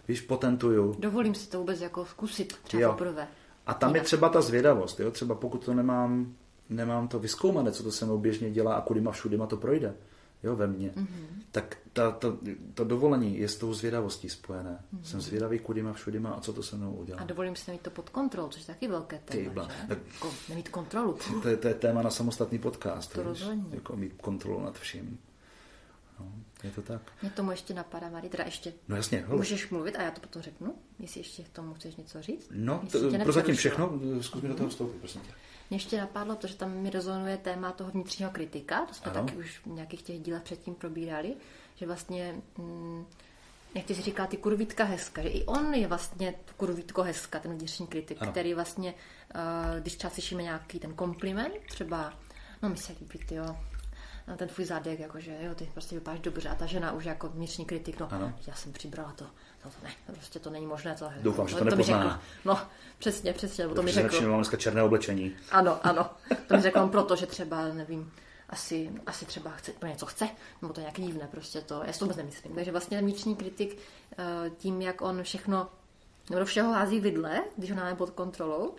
víš, potentuju.
Dovolím si to vůbec jako zkusit třeba jo. poprvé.
A tam je třeba ta zvědavost, jo, třeba pokud to nemám, nemám to vyskoumané, co to se mnou běžně dělá a kudyma všudyma to projde, jo, ve mně, mm-hmm. tak ta, ta, to dovolení je s tou zvědavostí spojené. Mm-hmm. Jsem zvědavý kudyma všudyma a co to se mnou udělá.
A dovolím si mít to pod kontrolou, což je taky velké téma, že? Tak, jako, nemít kontrolu.
To je, to je téma na samostatný podcast. To rozhodně. Jako mít kontrolu nad vším. No, je to tak.
Mě tomu ještě napadá, Mari, teda ještě
no, jasně,
můžeš mluvit a já to potom řeknu, jestli ještě k tomu chceš něco říct.
No, to, prozatím všechno, zkus mi do toho vstoupit, prosím tě.
Mě ještě napadlo, protože tam mi rezonuje téma toho vnitřního kritika, to jsme ano. taky už v nějakých těch dílech předtím probírali, že vlastně, mm, jak ty si říká, ty kurvítka hezka, že i on je vlastně kurvítko hezka, ten vnitřní kritik, ano. který vlastně, uh, když třeba slyšíme nějaký ten kompliment, třeba, no mi se líbí, ty jo, ten tvůj zadek, jakože jo, ty prostě vypadáš dobře a ta žena už jako vnitřní kritik, no, ano. já jsem přibrala to, to, to ne, prostě to není možné. To,
Doufám, že to, to nepozná.
No, přesně, přesně.
To mi řekl. mám dneska černé oblečení.
Ano, ano. To mi řekl proto, že třeba, nevím, asi, asi třeba chce, něco chce, nebo to je nějak divné, prostě to, já si to vůbec nemyslím. Takže vlastně vnitřní kritik eh, tím, jak on všechno, nebo do všeho hází vidle, když ho máme pod kontrolou,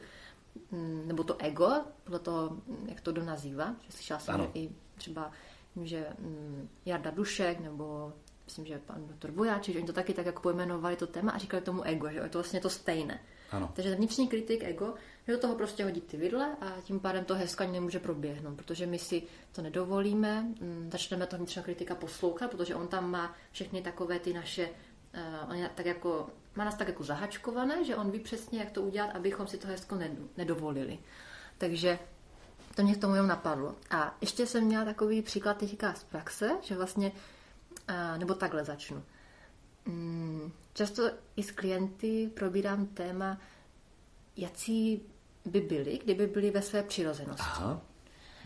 mm, nebo to ego, podle toho, jak to kdo nazývá, že slyšela jsem, i třeba, že mm, Jarda Dušek, nebo myslím, že pan doktor Vojáček, že oni to taky tak jako pojmenovali to téma a říkali tomu ego, že je to vlastně to stejné.
Ano.
Takže vnitřní kritik ego, že do toho prostě hodí ty vidle a tím pádem to hezka nemůže proběhnout, protože my si to nedovolíme, mm, začneme toho vnitřního kritika poslouchat, protože on tam má všechny takové ty naše, uh, on je tak jako, má nás tak jako zahačkované, že on ví přesně, jak to udělat, abychom si to hezko nedovolili. Takže to mě k tomu jenom napadlo. A ještě jsem měla takový příklad teďka z praxe, že vlastně a, nebo takhle začnu. Mm, často i s klienty probírám téma, jaký by byli, kdyby byli ve své přirozenosti. Aha.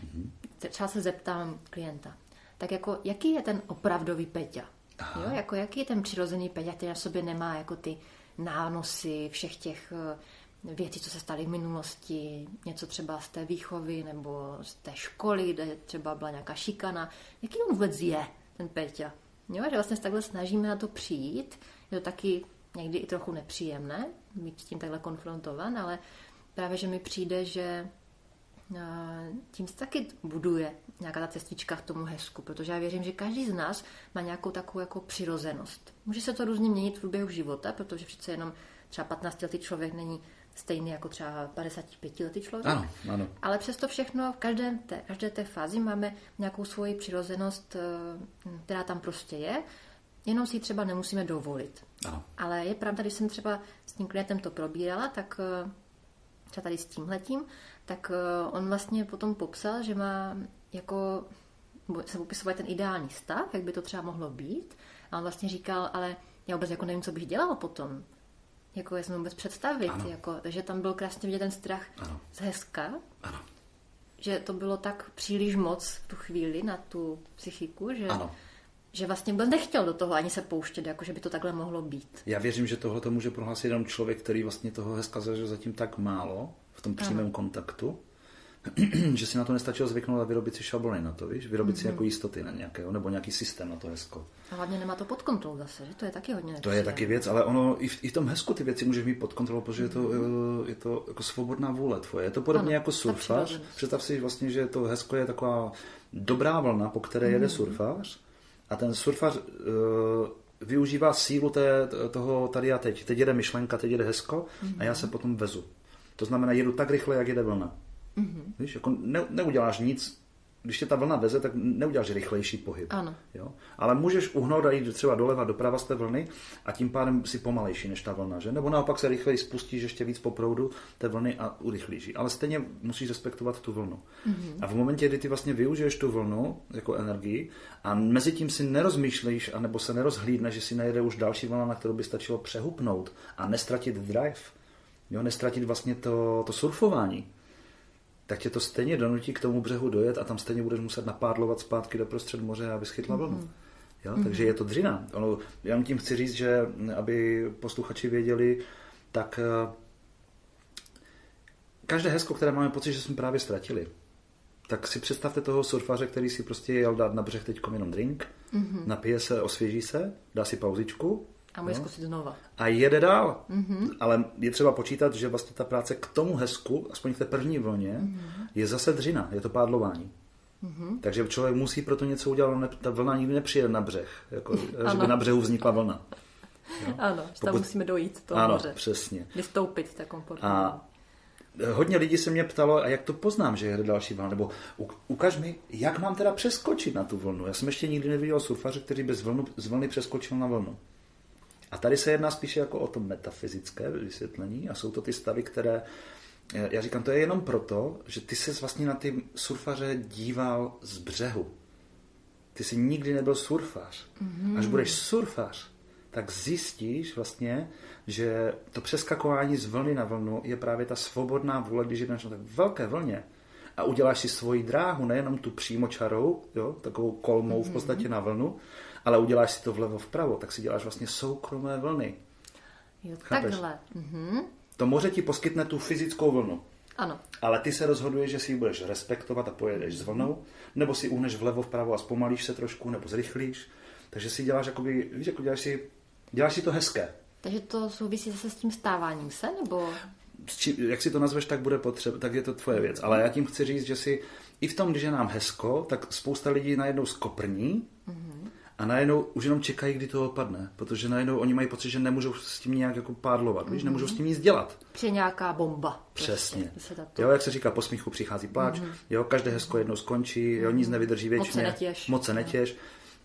Mhm. Třeba se zeptám klienta, tak jako, jaký je ten opravdový Peťa? Aha. Jo, jako jaký je ten přirozený Peťa, který na sobě nemá jako ty nánosy všech těch eh, věcí, co se staly v minulosti, něco třeba z té výchovy nebo z té školy, kde třeba byla nějaká šikana. Jaký on vůbec je, ten Peťa? Jo, že vlastně se takhle snažíme na to přijít. Je to taky někdy i trochu nepříjemné být s tím takhle konfrontovan, ale právě, že mi přijde, že tím se taky buduje nějaká ta cestička k tomu hezku, protože já věřím, že každý z nás má nějakou takovou jako přirozenost. Může se to různě měnit v průběhu života, protože přece jenom třeba 15 letý člověk není stejný jako třeba 55 letý člověk.
Ano, ano.
Ale přesto všechno v každém té, každé té fázi máme nějakou svoji přirozenost, eh, která tam prostě je, jenom si ji třeba nemusíme dovolit.
Ano.
Ale je pravda, když jsem třeba s tím klientem to probírala, tak eh, třeba tady s tímhletím, tak eh, on vlastně potom popsal, že má jako se popisovat ten ideální stav, jak by to třeba mohlo být. A on vlastně říkal, ale já vůbec jako nevím, co bych dělal potom. Jako já jsem vůbec představit. Ano. Jako, takže tam byl krásně vidět ten strach ano. z hezka.
Ano.
Že to bylo tak příliš moc v tu chvíli na tu psychiku, že,
ano.
že vlastně byl nechtěl do toho ani se pouštět, jako že by to takhle mohlo být.
Já věřím, že tohle to může prohlásit jenom člověk, který vlastně toho hezka zažil zatím tak málo v tom přímém ano. kontaktu, [clears throat] že si na to nestačilo zvyknout a vyrobit si šablony na to, víš? Vyrobit mm-hmm. si mhm. jako jistoty na nějakého, nebo nějaký systém na to hezko.
A hlavně nemá to pod kontrolou zase, že? To je taky hodně
To je taky věc, ale ono i v, i v tom hezku ty věci můžeš mít pod kontrolou, protože je to, mm-hmm. je to jako svobodná vůle tvoje. Je to podobně ano, jako surfář. Představ si vlastně, že to hezko je taková dobrá vlna, po které mm-hmm. jede surfář a ten surfář uh, využívá sílu té, toho tady a teď. Teď jede myšlenka, teď jede hezko mm-hmm. a já se potom vezu. To znamená, jedu tak rychle, jak jede vlna. Mm-hmm. Víš, jako ne, neuděláš nic, když tě ta vlna veze, tak neuděláš rychlejší pohyb.
Ano.
Jo? Ale můžeš uhnout a jít třeba doleva, doprava z té vlny a tím pádem si pomalejší než ta vlna, že? Nebo naopak se rychleji spustíš ještě víc po proudu té vlny a urychlíš. Ale stejně musíš respektovat tu vlnu. Mm-hmm. A v momentě, kdy ty vlastně využiješ tu vlnu jako energii a mezi tím si nerozmýšlíš anebo se nerozhlídne, že si najede už další vlna, na kterou by stačilo přehupnout a nestratit drive, jo? nestratit vlastně to, to surfování, tak tě to stejně donutí k tomu břehu dojet a tam stejně budeš muset napádlovat zpátky do prostřed moře, aby schytla vlnu. Mm-hmm. Jo? Mm-hmm. Takže je to dřina. Ono, já tím chci říct, že aby posluchači věděli, tak eh, každé hezko, které máme pocit, že jsme právě ztratili, tak si představte toho surfaře, který si prostě jel dát na břeh teď jenom drink, mm-hmm. napije se, osvěží se, dá si pauzičku
a může no. zkusit znova.
A jede dál. Mm-hmm. Ale je třeba počítat, že vlastně ta práce k tomu hezku, aspoň v té první vlně, mm-hmm. je zase dřina, je to pádlování. Mm-hmm. Takže člověk musí pro to něco udělat, ta vlna nikdy nepřijde na břeh, jako, [laughs] že by na břehu vznikla vlna.
Jo? [laughs] Ano, že tam Pokud... musíme dojít to
ano,
moře.
přesně.
Vystoupit tak komfortně.
A hodně lidí se mě ptalo, a jak to poznám, že je další vlna, nebo ukaž mi, jak mám teda přeskočit na tu vlnu. Já jsem ještě nikdy neviděl surfaře, který bez vlnu, z vlny přeskočil na vlnu. A tady se jedná spíše jako o to metafyzické vysvětlení a jsou to ty stavy, které eh, já říkám, to je jenom proto, že ty se vlastně na ty surfaře díval z břehu. Ty jsi nikdy nebyl surfař. Mm-hmm. Až budeš surfař, tak zjistíš vlastně, že to přeskakování z vlny na vlnu je právě ta svobodná vůle, když jdeš na tak velké vlně a uděláš si svoji dráhu, nejenom tu přímočarou, jo, takovou kolmou v podstatě mm-hmm. na vlnu, ale uděláš si to vlevo vpravo, tak si děláš vlastně soukromé vlny.
Jo, takhle. Mm-hmm.
To moře ti poskytne tu fyzickou vlnu.
Ano.
Ale ty se rozhoduješ, že si ji budeš respektovat a pojedeš s vlnou, nebo si uhneš vlevo vpravo a zpomalíš se trošku, nebo zrychlíš. Takže si děláš, jakoby, víš, jako děláš si, děláš si to hezké.
Takže to souvisí zase s tím stáváním se, nebo?
Či, jak si to nazveš, tak bude potřeba, tak je to tvoje věc. Ale já tím chci říct, že si i v tom, když je nám hezko, tak spousta lidí najednou skoprní mm-hmm a najednou už jenom čekají, kdy to opadne, protože najednou oni mají pocit, že nemůžou s tím nějak jako pádlovat, mm-hmm. víš, nemůžou s tím nic dělat.
Při nějaká bomba.
Prostě, Přesně. Prostě, jo, jak se říká, po smíchu přichází pláč, mm-hmm. jo, každé hezko jednou skončí, jo, nic nevydrží věčně. Moc se
netěž.
Moc se netěž.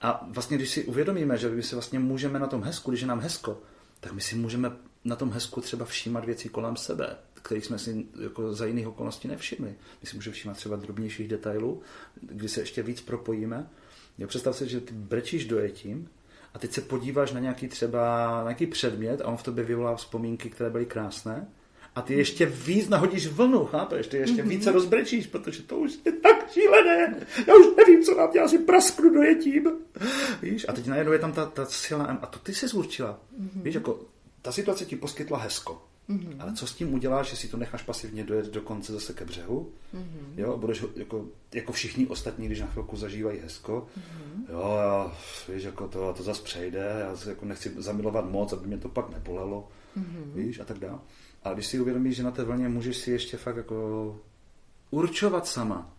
A vlastně, když si uvědomíme, že my si vlastně můžeme na tom hezku, když je nám hezko, tak my si můžeme na tom hezku třeba všímat věci kolem sebe, kterých jsme si jako za jiných okolností nevšimli. My si můžeme všímat třeba drobnějších detailů, kdy se ještě víc propojíme Jo, představ si, že ty brečíš dojetím a teď se podíváš na nějaký třeba na nějaký předmět a on v tobě vyvolá vzpomínky, které byly krásné a ty ještě víc nahodíš vlnu, chápeš? Ty ještě mm-hmm. více rozbrečíš, protože to už je tak šílené. Já už nevím, co nám dělá, si prasknu dojetím. Víš? A teď najednou je tam ta, ta silná A to ty jsi zurčila. Mm-hmm. Víš, jako ta situace ti poskytla hezko. Mm-hmm. Ale co s tím uděláš, že si to necháš pasivně dojet do konce zase ke břehu? Mm-hmm. Jo, budeš jako, jako všichni ostatní, když na chvilku zažívají hezko. Mm-hmm. Jo, já, víš, jako to, to zase přejde, já se jako nechci zamilovat moc, aby mě to pak nebolelo. Mm-hmm. Víš, a tak dále. A když si uvědomíš, že na té vlně můžeš si ještě fakt jako určovat sama,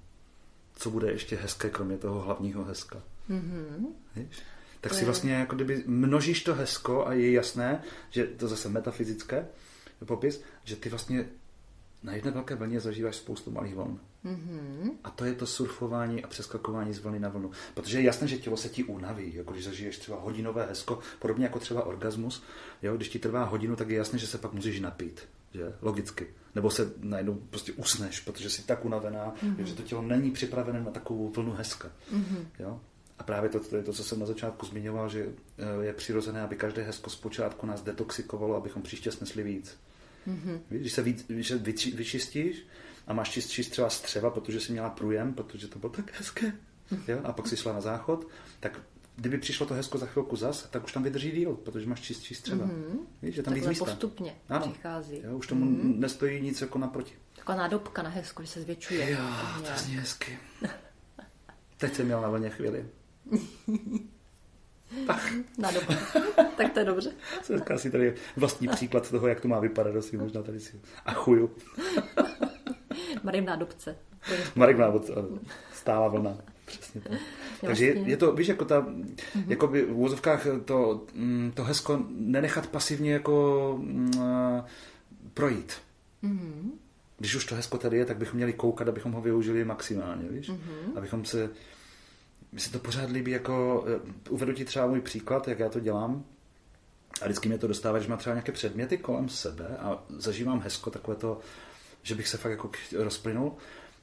co bude ještě hezké, kromě toho hlavního hezka. Mm-hmm. Víš? Tak to si je... vlastně jako kdyby množíš to hezko a je jasné, že to zase metafyzické popis, že ty vlastně na jedné velké vlně zažíváš spoustu malých vln. Mm-hmm. A to je to surfování a přeskakování z vlny na vlnu. Protože je jasné, že tělo se ti unaví, jako když zažiješ třeba hodinové hezko, podobně jako třeba orgasmus. Jo? Když ti trvá hodinu, tak je jasné, že se pak musíš napít. Že? Logicky. Nebo se najednou prostě usneš, protože jsi tak unavená, mm-hmm. že to tělo není připravené na takovou vlnu hezka. Mm-hmm. Jo? A právě to, to je to, co jsem na začátku zmiňoval, že eh, je přirozené, aby každé hezko zpočátku nás detoxikovalo, abychom příště snesli víc. Mm-hmm. Když se víc, když se vyčistíš a máš čistší třeba střeva, protože jsi měla průjem, protože to bylo tak hezké, mm-hmm. jo? a pak si šla na záchod, tak kdyby přišlo to hezko za chvilku zas, tak už tam vydrží díl, protože máš čistší střeva. Mm-hmm. Víš, že tam
víc místa. postupně ano. přichází.
Jo, už tomu mm-hmm. nestojí nic jako naproti.
Taková nádobka na hezku, že se zvětšuje.
Jo, to zní hezky. [laughs] Teď jsem měl na vlně chvíli. [laughs]
Tak. Na dobu. tak to je dobře.
Dneska si tady vlastní příklad toho, jak to má vypadat, asi možná tady si a chuju. [laughs]
Marim nádobce.
Marim nádobce, stála vlna. Přesně tak. Takže je, je to, víš, jako ta, mm-hmm. jako by v úzovkách to, mm, to hezko nenechat pasivně jako mm, projít. Mm-hmm. Když už to hezko tady je, tak bychom měli koukat, abychom ho využili maximálně, víš? Mm-hmm. Abychom se mi se to pořád líbí, jako eh, uvedu ti třeba můj příklad, jak já to dělám. A vždycky mě to dostává, že mám třeba nějaké předměty kolem sebe a zažívám hezko takové to, že bych se fakt jako rozplynul.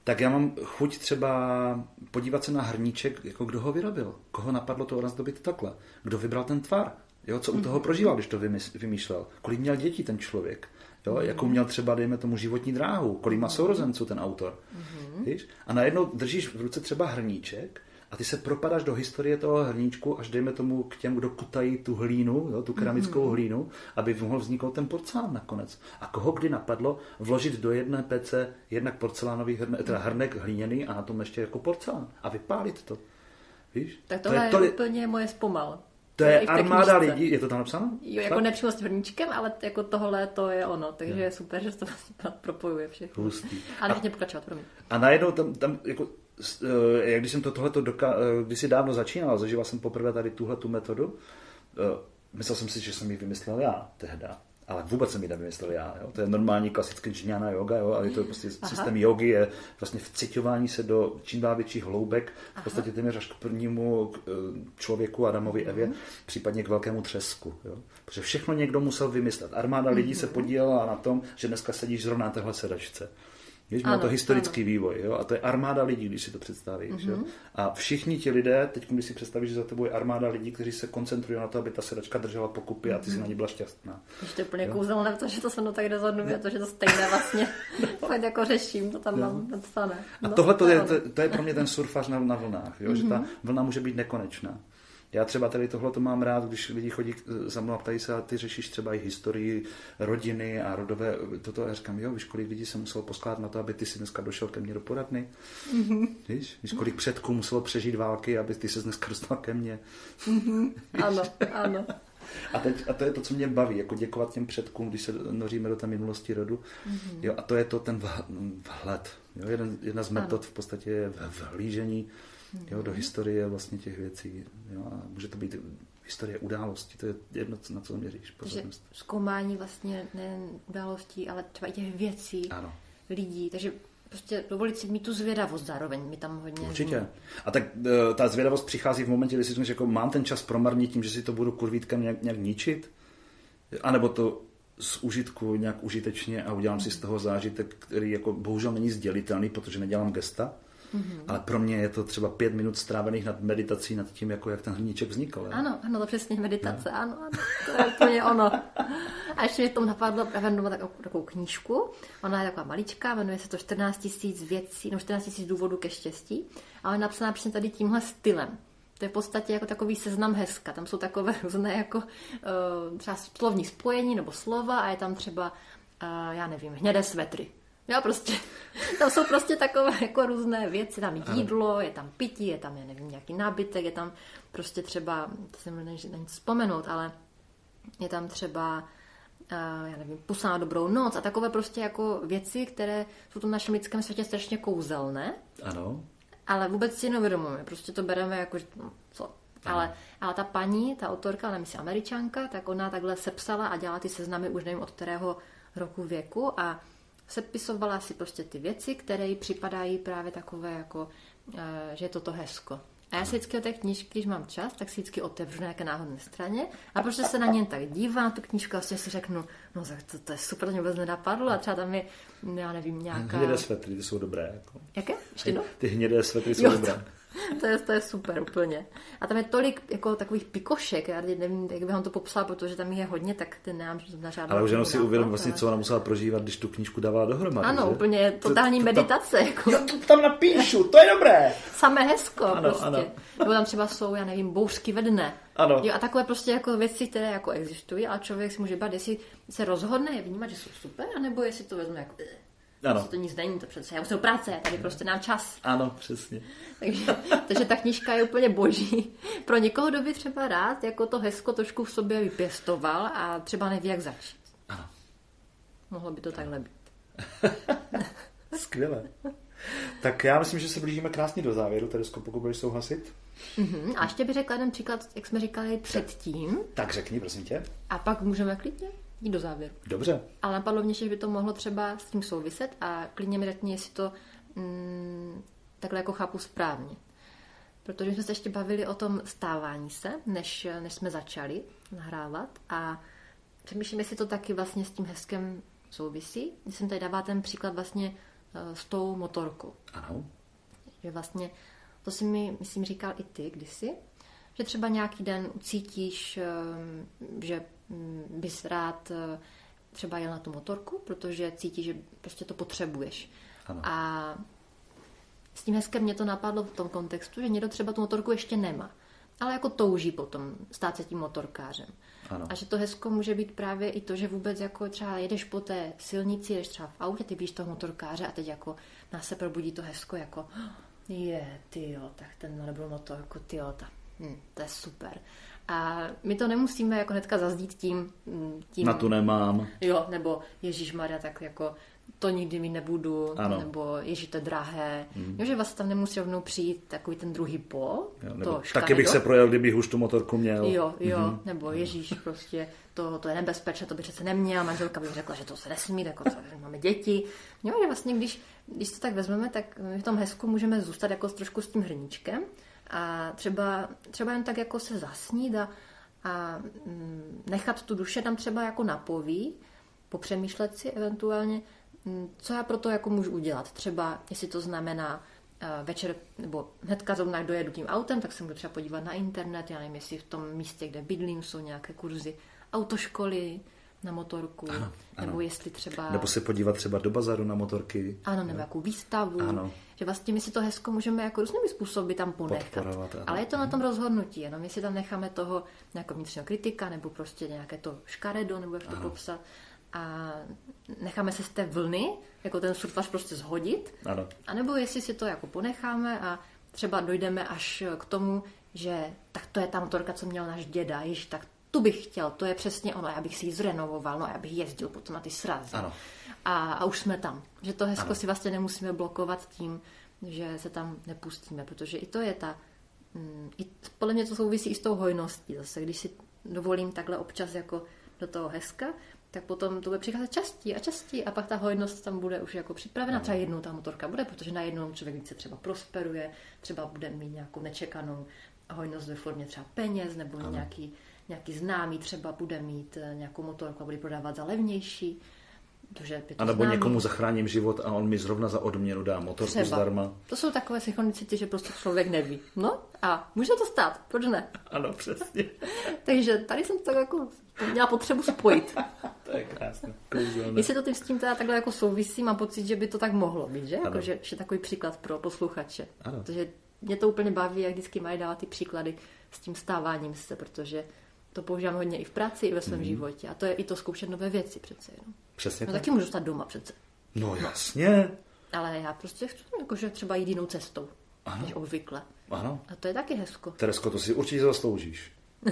Tak já mám chuť třeba podívat se na hrníček, jako kdo ho vyrobil, koho napadlo to nazdobit takhle, kdo vybral ten tvar, jo, co u toho mhm. prožíval, když to vymýšlel, kolik měl dětí ten člověk, jo, mhm. jakou měl třeba, dejme tomu, životní dráhu, kolik má sourozenců ten autor. Mm-hmm. Víš? A najednou držíš v ruce třeba hrníček a ty se propadáš do historie toho hrníčku, až dejme tomu k těm, kdo kutají tu hlínu, jo, tu keramickou mm-hmm. hlínu, aby mohl vzniknout ten porcelán nakonec. A koho kdy napadlo vložit do jedné pece jednak porcelánový hrne, teda hrnek hliněný a na tom ještě jako porcelán a vypálit to. Víš?
Tak tohle to je, je úplně moje zpomal.
To je armáda lidí, je to tam napsáno?
Jo, jako nepřímo s hrníčkem, ale jako tohle to je ono, takže je, je super, že to vlastně propojuje všechno. Hustý. Ale nechně pokračovat, promiň.
A najednou tam, tam jako jak když jsem to tohleto doka- eh, když si dávno začínal, zažíval jsem poprvé tady tuhle tu metodu, eh, myslel jsem si, že jsem ji vymyslel já tehda. Ale vůbec jsem ji nevymyslel já. Jo? To je normální klasický džňána yoga, jo? ale je to prostě Aha. systém jogy, je vlastně vciťování se do čím dál větších hloubek, v podstatě téměř až k prvnímu člověku Adamovi Evě, mm. případně k velkému třesku. Jo? Protože všechno někdo musel vymyslet. Armáda lidí mm. se podílela na tom, že dneska sedíš zrovna na téhle sedačce. Víš, má to historický ano. vývoj, jo? a to je armáda lidí, když si to představíš. Mm-hmm. Jo? Mhm. A všichni ti lidé, teď když si představíš, že za tebou je armáda lidí, kteří se koncentrují na to, aby ta sedačka držela pokupy mm-hmm. a ty si mhm. na ní byla šťastná.
Když to je úplně kouzelné, to, že to se mnou tak rezonuje, to, že to stejné vlastně no. [laughs] [laughs] fakt jako řeším, to tam no. mám napsané.
No, a tohle to je, to, to, je pro mě ten surfař na, na vlnách, jo? Mm-hmm. že ta mhm. vlna může být nekonečná. Já třeba tady tohle to mám rád, když lidi chodí za mnou a ptají se, a ty řešíš třeba i historii rodiny a rodové, toto já říkám, jo, víš, kolik lidí se muselo poskládat na to, aby ty si dneska došel ke mně do poradny. Mm-hmm. Víš, víš, kolik předků muselo přežít války, aby ty se dneska dostal ke mně.
Mm-hmm. Ano, ano.
A, teď, a to je to, co mě baví, jako děkovat těm předkům, když se noříme do té minulosti rodu. Mm-hmm. Jo, a to je to ten vhled. Jo, jeden, jedna z metod ano. v podstatě je vhlížení jo, do historie vlastně těch věcí. Jo, a může to být historie událostí, to je jedno, na co měříš pozornost.
Takže zkoumání vlastně nejen událostí, ale třeba i těch věcí, ano. lidí, takže prostě dovolit si mít tu zvědavost zároveň, mi tam hodně
Určitě. A tak e, ta zvědavost přichází v momentě, kdy si řekneš, jako mám ten čas promarnit tím, že si to budu kurvítkem nějak, nějak ničit, anebo to z užitku nějak užitečně a udělám si z toho zážitek, který jako bohužel není sdělitelný, protože nedělám gesta, Mm-hmm. Ale pro mě je to třeba pět minut strávených nad meditací, nad tím, jako jak ten hrníček vznikl.
Je? Ano, ano, to přesně meditace, no. ano, ano, to je úplně ono. A ještě mě tomu napadlo právě doma takovou, takovou knížku, ona je taková maličká, jmenuje se to 14 tisíc věcí, no 14 tisíc důvodů ke štěstí, ale je napsaná přesně tady tímhle stylem. To je v podstatě jako takový seznam hezka. Tam jsou takové [laughs] různé jako uh, třeba slovní spojení nebo slova a je tam třeba, uh, já nevím, hnědé svetry Jo, prostě, [laughs] tam jsou prostě takové jako různé věci, tam jídlo, je tam pití, je tam, já nevím, nějaký nábytek, je tam prostě třeba, to jsem není vzpomenout, ale je tam třeba já nevím, pusa na dobrou noc a takové prostě jako věci, které jsou v tom našem lidském světě strašně kouzelné.
Ano.
Ale vůbec si neuvědomujeme, prostě to bereme jako, že no, co. Ale, ale ta paní, ta autorka, ale myslím američanka, tak ona takhle sepsala a dělala ty seznamy už nevím od kterého roku věku a sepisovala si prostě ty věci, které jí připadají právě takové jako, eh, že je to to hezko. A já si vždycky o té knížky, když mám čas, tak si vždycky otevřu na nějaké náhodné straně a protože se na něm tak dívám, tu knížku, vlastně si řeknu, no tak to, to je super, to mě vůbec nenapadlo a třeba tam je, já nevím, nějaká...
Hnědé svetry, ty jsou dobré. Jako.
Jaké? Ještě no?
Ty hnědé svetry jsou jo, dobré.
To... [laughs] to, je, to je super úplně. A tam je tolik jako takových pikošek, já nevím, jak bych vám to popsala, protože tam je hodně, tak ten nám na žádnou.
Ale už jenom si uvědom vlastně, co ona musela prožívat, když tu knížku dávala dohromady.
Ano,
že?
úplně totální to, to, meditace.
Tam,
jako.
Já to tam napíšu, to je dobré.
Samé hezko ano, prostě.
Ano.
Nebo tam třeba jsou, já nevím, bouřky ve dne.
Ano.
Jo, a takové prostě jako věci, které jako existují, ale člověk si může bát, jestli se rozhodne je vnímat, že jsou super, anebo jestli to vezme jako
Ano.
To nic není, to přece, já musím práce, tady prostě nám čas.
Ano, přesně.
takže, [laughs] takže ta knižka je úplně boží. Pro někoho, kdo by třeba rád jako to hezko trošku v sobě vypěstoval a třeba neví, jak začít.
Ano.
Mohlo by to takhle být. [laughs]
Skvěle. Tak já myslím, že se blížíme krásně do závěru, Teresko, pokud budeš souhlasit.
Uh-huh. A ještě bych řekla jeden příklad, jak jsme říkali předtím.
Tak řekni, prosím tě.
A pak můžeme klidně jít do závěru.
Dobře.
Ale napadlo mě, že by to mohlo třeba s tím souviset a klidně mi řekni, jestli to mm, takhle jako chápu správně. Protože jsme se ještě bavili o tom stávání se, než, než jsme začali nahrávat a přemýšlím, jestli to taky vlastně s tím hezkem souvisí. Když jsem tady dává ten příklad vlastně uh, s tou motorkou.
Ano.
Že vlastně, to si mi, myslím, říkal i ty kdysi, že třeba nějaký den ucítíš, uh, že bys rád uh, třeba jel na tu motorku, protože cítíš, že prostě to potřebuješ.
Ano.
A s tím hezkem mě to napadlo v tom kontextu, že někdo třeba tu motorku ještě nemá, ale jako touží potom stát se tím motorkářem.
Ano.
A že to hezko může být právě i to, že vůbec jako třeba jedeš po té silnici, jedeš třeba v autě, ty víš toho motorkáře a teď jako nás se probudí to hezko jako [gasps] je, ty jo, tak ten nebyl motorku, ty jo, tak, hm, to je super. A my to nemusíme jako hnedka zazdít tím, tím...
Na tu nemám.
Jo, nebo Ježíš Maria, tak jako to nikdy mi nebudu,
Ano.
nebo ježí to je drahé. Mm. Jo, že vlastně tam nemusí rovnou přijít takový ten druhý pol,
Jo,
to
nebo taky
škaredo.
bych se projel, kdybych už tu motorku měl.
Jo, jo,
Mhm.
mm-hmm. nebo Ježíš prostě, to, to je nebezpečné, to by přece neměla, manželka by řekla, že to se nesmí, jako to, máme děti. Jo, že vlastně, když, když to tak vezmeme, tak my v tom hezku můžeme zůstat jako trošku s tím hrníčkem a třeba, třeba jen tak jako se zasnít a, a mm, nechat tu duše tam třeba jako napoví, popřemýšlet si eventuálně, mm, co já pro to jako můžu udělat. Třeba, jestli to znamená eh, večer, nebo hnedka zrovna, dojedu tím autem, tak se můžu třeba podívat na internet, já nevím, jestli v tom místě, kde bydlím, jsou nějaké kurzy autoškoly na motorku,
Ano, ano.
nebo jestli třeba...
Nebo se podívat třeba do bazaru na motorky.
Ano, nebo jakou výstavu.
Ano.
Že vlastně my si to hezko můžeme jako různými způsoby tam ponechat. Ale je to na tom rozhodnutí, jenom jestli tam necháme toho nějakého vnitřního kritika, nebo prostě nějaké to škaredo, nebo jak to
Ano.
popsat. A necháme se z té vlny, jako ten surfař prostě zhodit.
Ano.
A nebo jestli si to jako ponecháme a třeba dojdeme až k tomu, že tak to je ta motorka, co měl náš děda, jež tak tu bych chtěl, to je přesně ono, já bych si ji zrenovoval, no já bych jezdil potom na ty srazy.
Ano.
A, a už jsme tam. Že to hezko
Ano.
si vlastně nemusíme blokovat tím, že se tam nepustíme, protože i to je ta, mm, i, podle mě to souvisí i s tou hojností zase, když si dovolím takhle občas jako do toho hezka, tak potom to bude přicházet častěji a častěji a pak ta hojnost tam bude už jako připravena. Třeba jednou ta motorka bude, protože najednou člověk více třeba prosperuje, třeba bude mít nějakou nečekanou hojnost ve formě třeba peněz, nebo
Ano.
nějaký, nějaký známý třeba bude mít eh, nějakou motorku a bude prodávat za levnější. Protože je to
A nebo
známý.
někomu zachráním život a on mi zrovna za odměnu dá motorku
Třeba.
zdarma.
To jsou takové synchronicity, že prostě člověk neví. No a může to stát, proč ne? [laughs]
Ano, přesně. [laughs]
Takže tady jsem to tak jako měla potřebu spojit. [laughs]
To je krásné. Kouzelné.
Jestli to tím s tím teda takhle jako souvisí, mám pocit, že by to tak mohlo být, že?
Ano.
Jako, že, že takový příklad pro posluchače.
Ano.
Protože mě to úplně baví, jak vždycky mají dávat ty příklady s tím stáváním se, protože to používám hodně i v práci, i ve svém mm. životě. A to je i to zkoušet nové věci přece jenom.
Přesně
No
tak.
taky můžu stát doma přece.
No jasně.
Ale já prostě chci jakože třeba jít jinou cestou,
Ano.
než obvykle.
Ano.
A to je taky hezko.
Teresko, to si určitě zasloužíš. [laughs]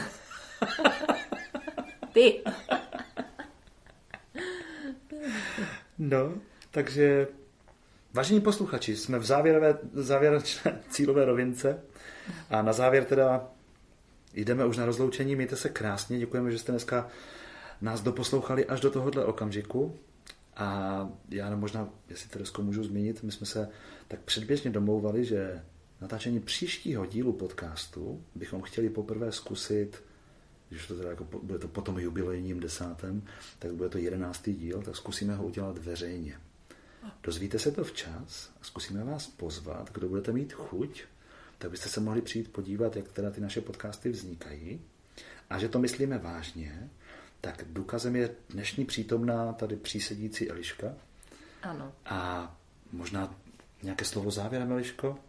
Ty!
No, takže vážení posluchači, jsme v závěrové, závěrečné [laughs] cílové rovince a na závěr teda jdeme už na rozloučení. Mějte se krásně, děkujeme, že jste dneska nás doposlouchali až do tohohle okamžiku. A já možná, jestli Teresko můžu zmínit, my jsme se tak předběžně domlouvali, že natáčení příštího dílu podcastu bychom chtěli poprvé zkusit, když to teda jako, bude to potom jubilejním desátém, tak bude to jedenáctý díl, tak zkusíme ho udělat veřejně. Dozvíte se to včas a zkusíme vás pozvat, kdo budete mít chuť, tak byste se mohli přijít podívat, jak teda ty naše podcasty vznikají a že to myslíme vážně, tak důkazem je dnešní přítomná tady přísedící Eliška.
Ano.
A možná nějaké slovo závěrem, Eliško?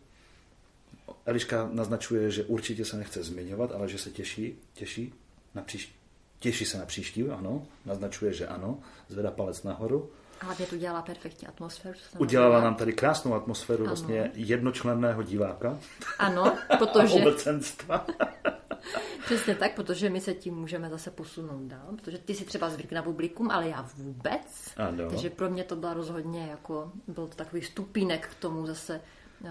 Eliška naznačuje, že určitě se nechce zmiňovat, ale že se těší, těší na příští, těší se na příští, ano, naznačuje, že ano, zvedá palec nahoru.
Hlavně tu dělala perfektní atmosféru.
Udělala nám tady krásnou atmosféru ano. vlastně jednočlenného diváka.
Ano, [laughs] protože...
obecenstva. [laughs]
Přesně tak, protože my se tím můžeme zase posunout dál, protože ty si třeba zvyk na publikum, ale já vůbec.
Ano.
Takže pro mě to byla rozhodně jako, byl to takový stupínek k tomu zase eh,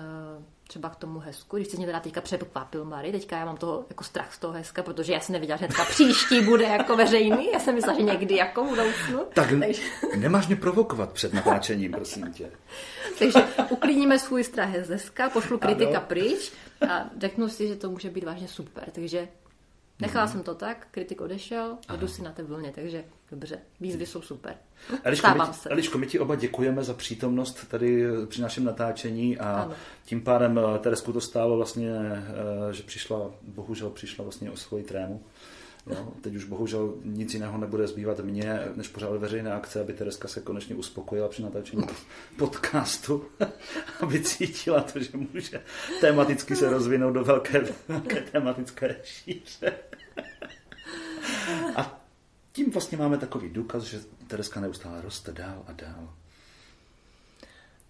třeba k tomu hezku, když se mě teda teďka překvapil Mary, teďka já mám toho jako strach z toho hezka, protože já jsem nevěděla, že hnedka příští bude jako veřejný, já jsem myslela, že někdy jako budoucnu.
Tak takže... nemáš mě provokovat před natáčením, prosím tě.
takže uklidníme svůj strach z hezka, pošlu kritika ano. pryč a řeknu si, že to může být vážně super, takže Nechala mm. jsem to tak, kritik odešel a jdu si na té vlně, takže dobře, výzvy jsou super.
Eliško, my, se. Eliško, my ti oba děkujeme za přítomnost tady při našem natáčení a ano. tím pádem eh, Teresku to stálo vlastně, eh, že přišla, bohužel přišla vlastně o svoji trému. Jo, teď už bohužel nic jiného nebude zbývat mě, než pořád veřejné akce, aby Tereska se konečně uspokojila při natáčení podcastu, [laughs] aby cítila to, že může tematicky se rozvinout do velké, velké tematické šíře. A tím vlastně máme takový důkaz, že Tereska neustále roste dál a dál.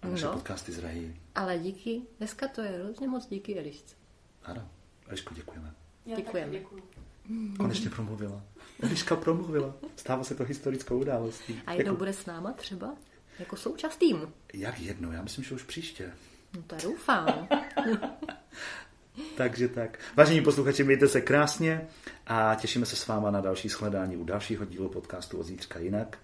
A naše no, podcasty zrají.
Ale díky, dneska to je hrozně moc díky Elišce.
Ano, Eliško, děkujeme.
Já děkujeme. Děkuji.
Konečně promluvila. Eliška promluvila. Stává se to historickou událostí.
A jednou jako... bude s náma třeba? Jako součást týmu.
Jak jednou? Já myslím, že už příště.
No to doufám. [laughs]
Takže tak. Vážení posluchači, mějte se krásně a těšíme se s váma na další shledání u dalšího dílu podcastu o zítřka jinak.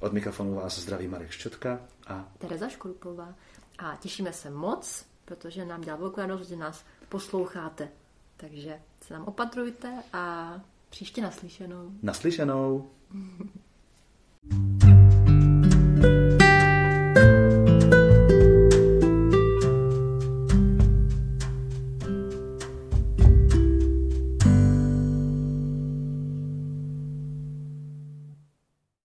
Od mikrofonu vás zdraví Marek Ščotka a
Tereza Škrupová. A těšíme se moc, protože nám dělá velkou radost, že nás posloucháte. Takže se nám opatrujte a příště naslyšenou.
Naslyšenou. [laughs]